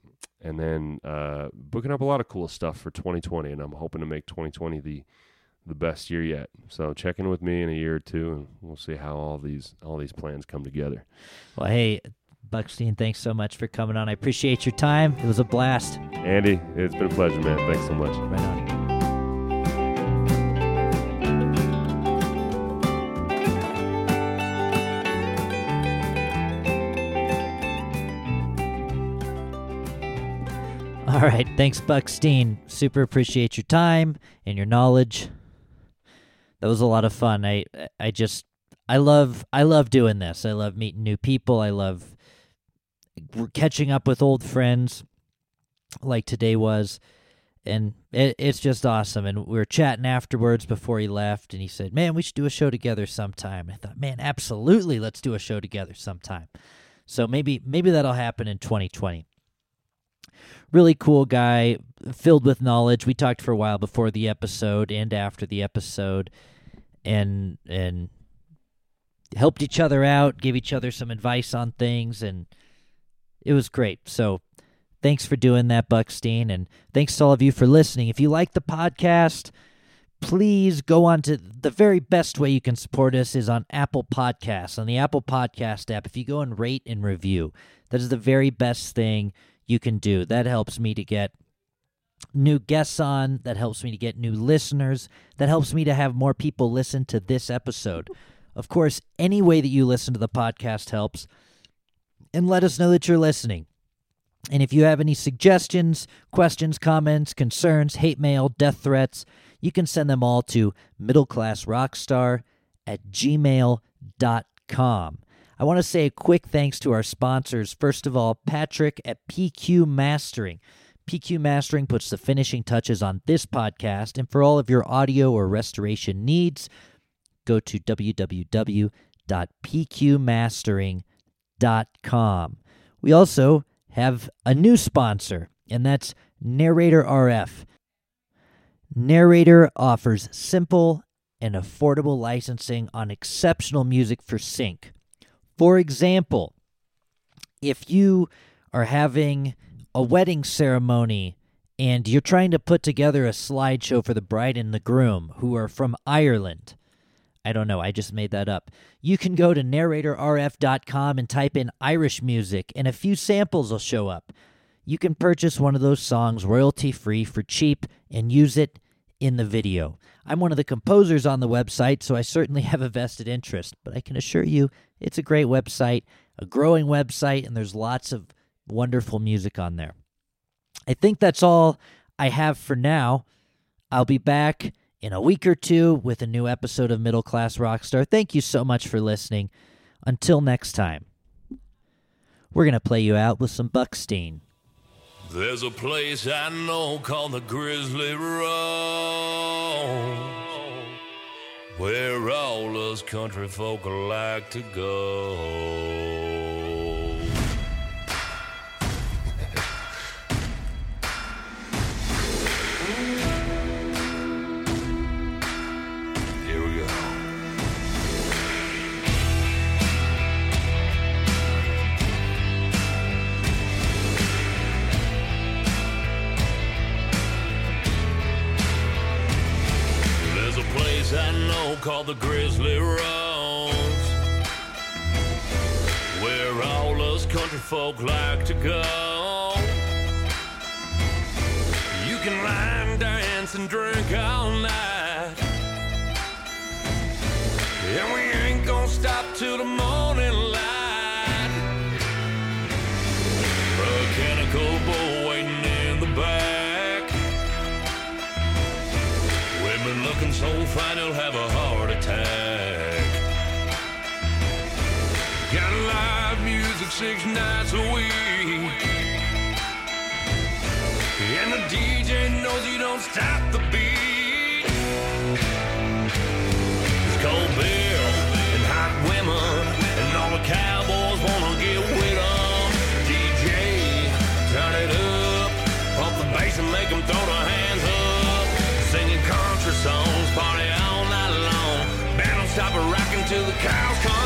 and then uh, booking up a lot of cool stuff for 2020. And I'm hoping to make 2020 the the best year yet. So check in with me in a year or two, and we'll see how all these all these plans come together. Well, hey, Buckstein, thanks so much for coming on. I appreciate your time. It was a blast. Andy, it's been a pleasure, man. Thanks so much. Right on. [laughs] All right, thanks, Buckstein. Super appreciate your time and your knowledge. That was a lot of fun. I I just I love I love doing this. I love meeting new people. I love catching up with old friends, like today was and it, it's just awesome. And we were chatting afterwards before he left, and he said, "Man, we should do a show together sometime." And I thought, "Man, absolutely, let's do a show together sometime." So maybe maybe that'll happen in 2020. Really cool guy, filled with knowledge. We talked for a while before the episode and after the episode, and and helped each other out, gave each other some advice on things, and it was great. So thanks for doing that, Buckstein, and thanks to all of you for listening. If you like the podcast, please go on to the very best way you can support us is on Apple Podcasts, on the Apple Podcast app. If you go and rate and review, that is the very best thing you can do. That helps me to get new guests on, that helps me to get new listeners, that helps me to have more people listen to this episode. Of course, any way that you listen to the podcast helps. And let us know that you're listening. And if you have any suggestions, questions, comments, concerns, hate mail, death threats, you can send them all to middleclassrockstar at gmail.com. I want to say a quick thanks to our sponsors. First of all, Patrick at PQ Mastering. PQ Mastering puts the finishing touches on this podcast, and for all of your audio or restoration needs, go to www.pqmastering.com. We also have a new sponsor, and that's Narrator RF. Narrator offers simple and affordable licensing on exceptional music for sync. For example, if you are having a wedding ceremony and you're trying to put together a slideshow for the bride and the groom who are from Ireland, I don't know. I just made that up. You can go to narratorrf.com and type in Irish music, and a few samples will show up. You can purchase one of those songs royalty free for cheap and use it in the video. I'm one of the composers on the website, so I certainly [laughs] have a vested interest, but I can assure you it's a great website, a growing website, and there's lots of wonderful music on there. I think that's all I have for now. I'll be back in a week or two with a new episode of Middle Class Rockstar. Thank you so much for listening. Until next time, we're going to play you out with some Buckstein. There's a place I know called the Grizzly Rose where all us country folk like to go. Place I know called the Grizzly Rose where all us country folk like to go. You can line dance and drink all night. And we ain't gonna stop till the six nights a week. And the DJ knows you don't stop the beat. It's cold beer and hot women, and all the cowboys wanna get with 'em. DJ, turn it up, pump the bass and make 'em throw their hands up. Singing country songs, party all night long. Band don't stop a rockin' till the cows come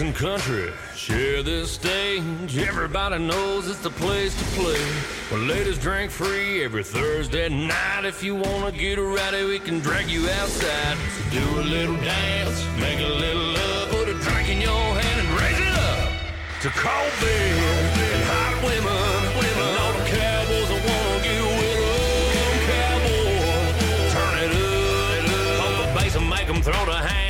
and country share this stage. Everybody knows it's the place to play. Well, ladies drink free every Thursday night. If you wanna get rowdy, we can drag you outside. So do a little dance, make a little love, put a drink in your hand and raise it up to cold beer and hot women. women. All the cowboys that wanna get with them, cowboy. Turn it up, pump the bass and make them throw the hand.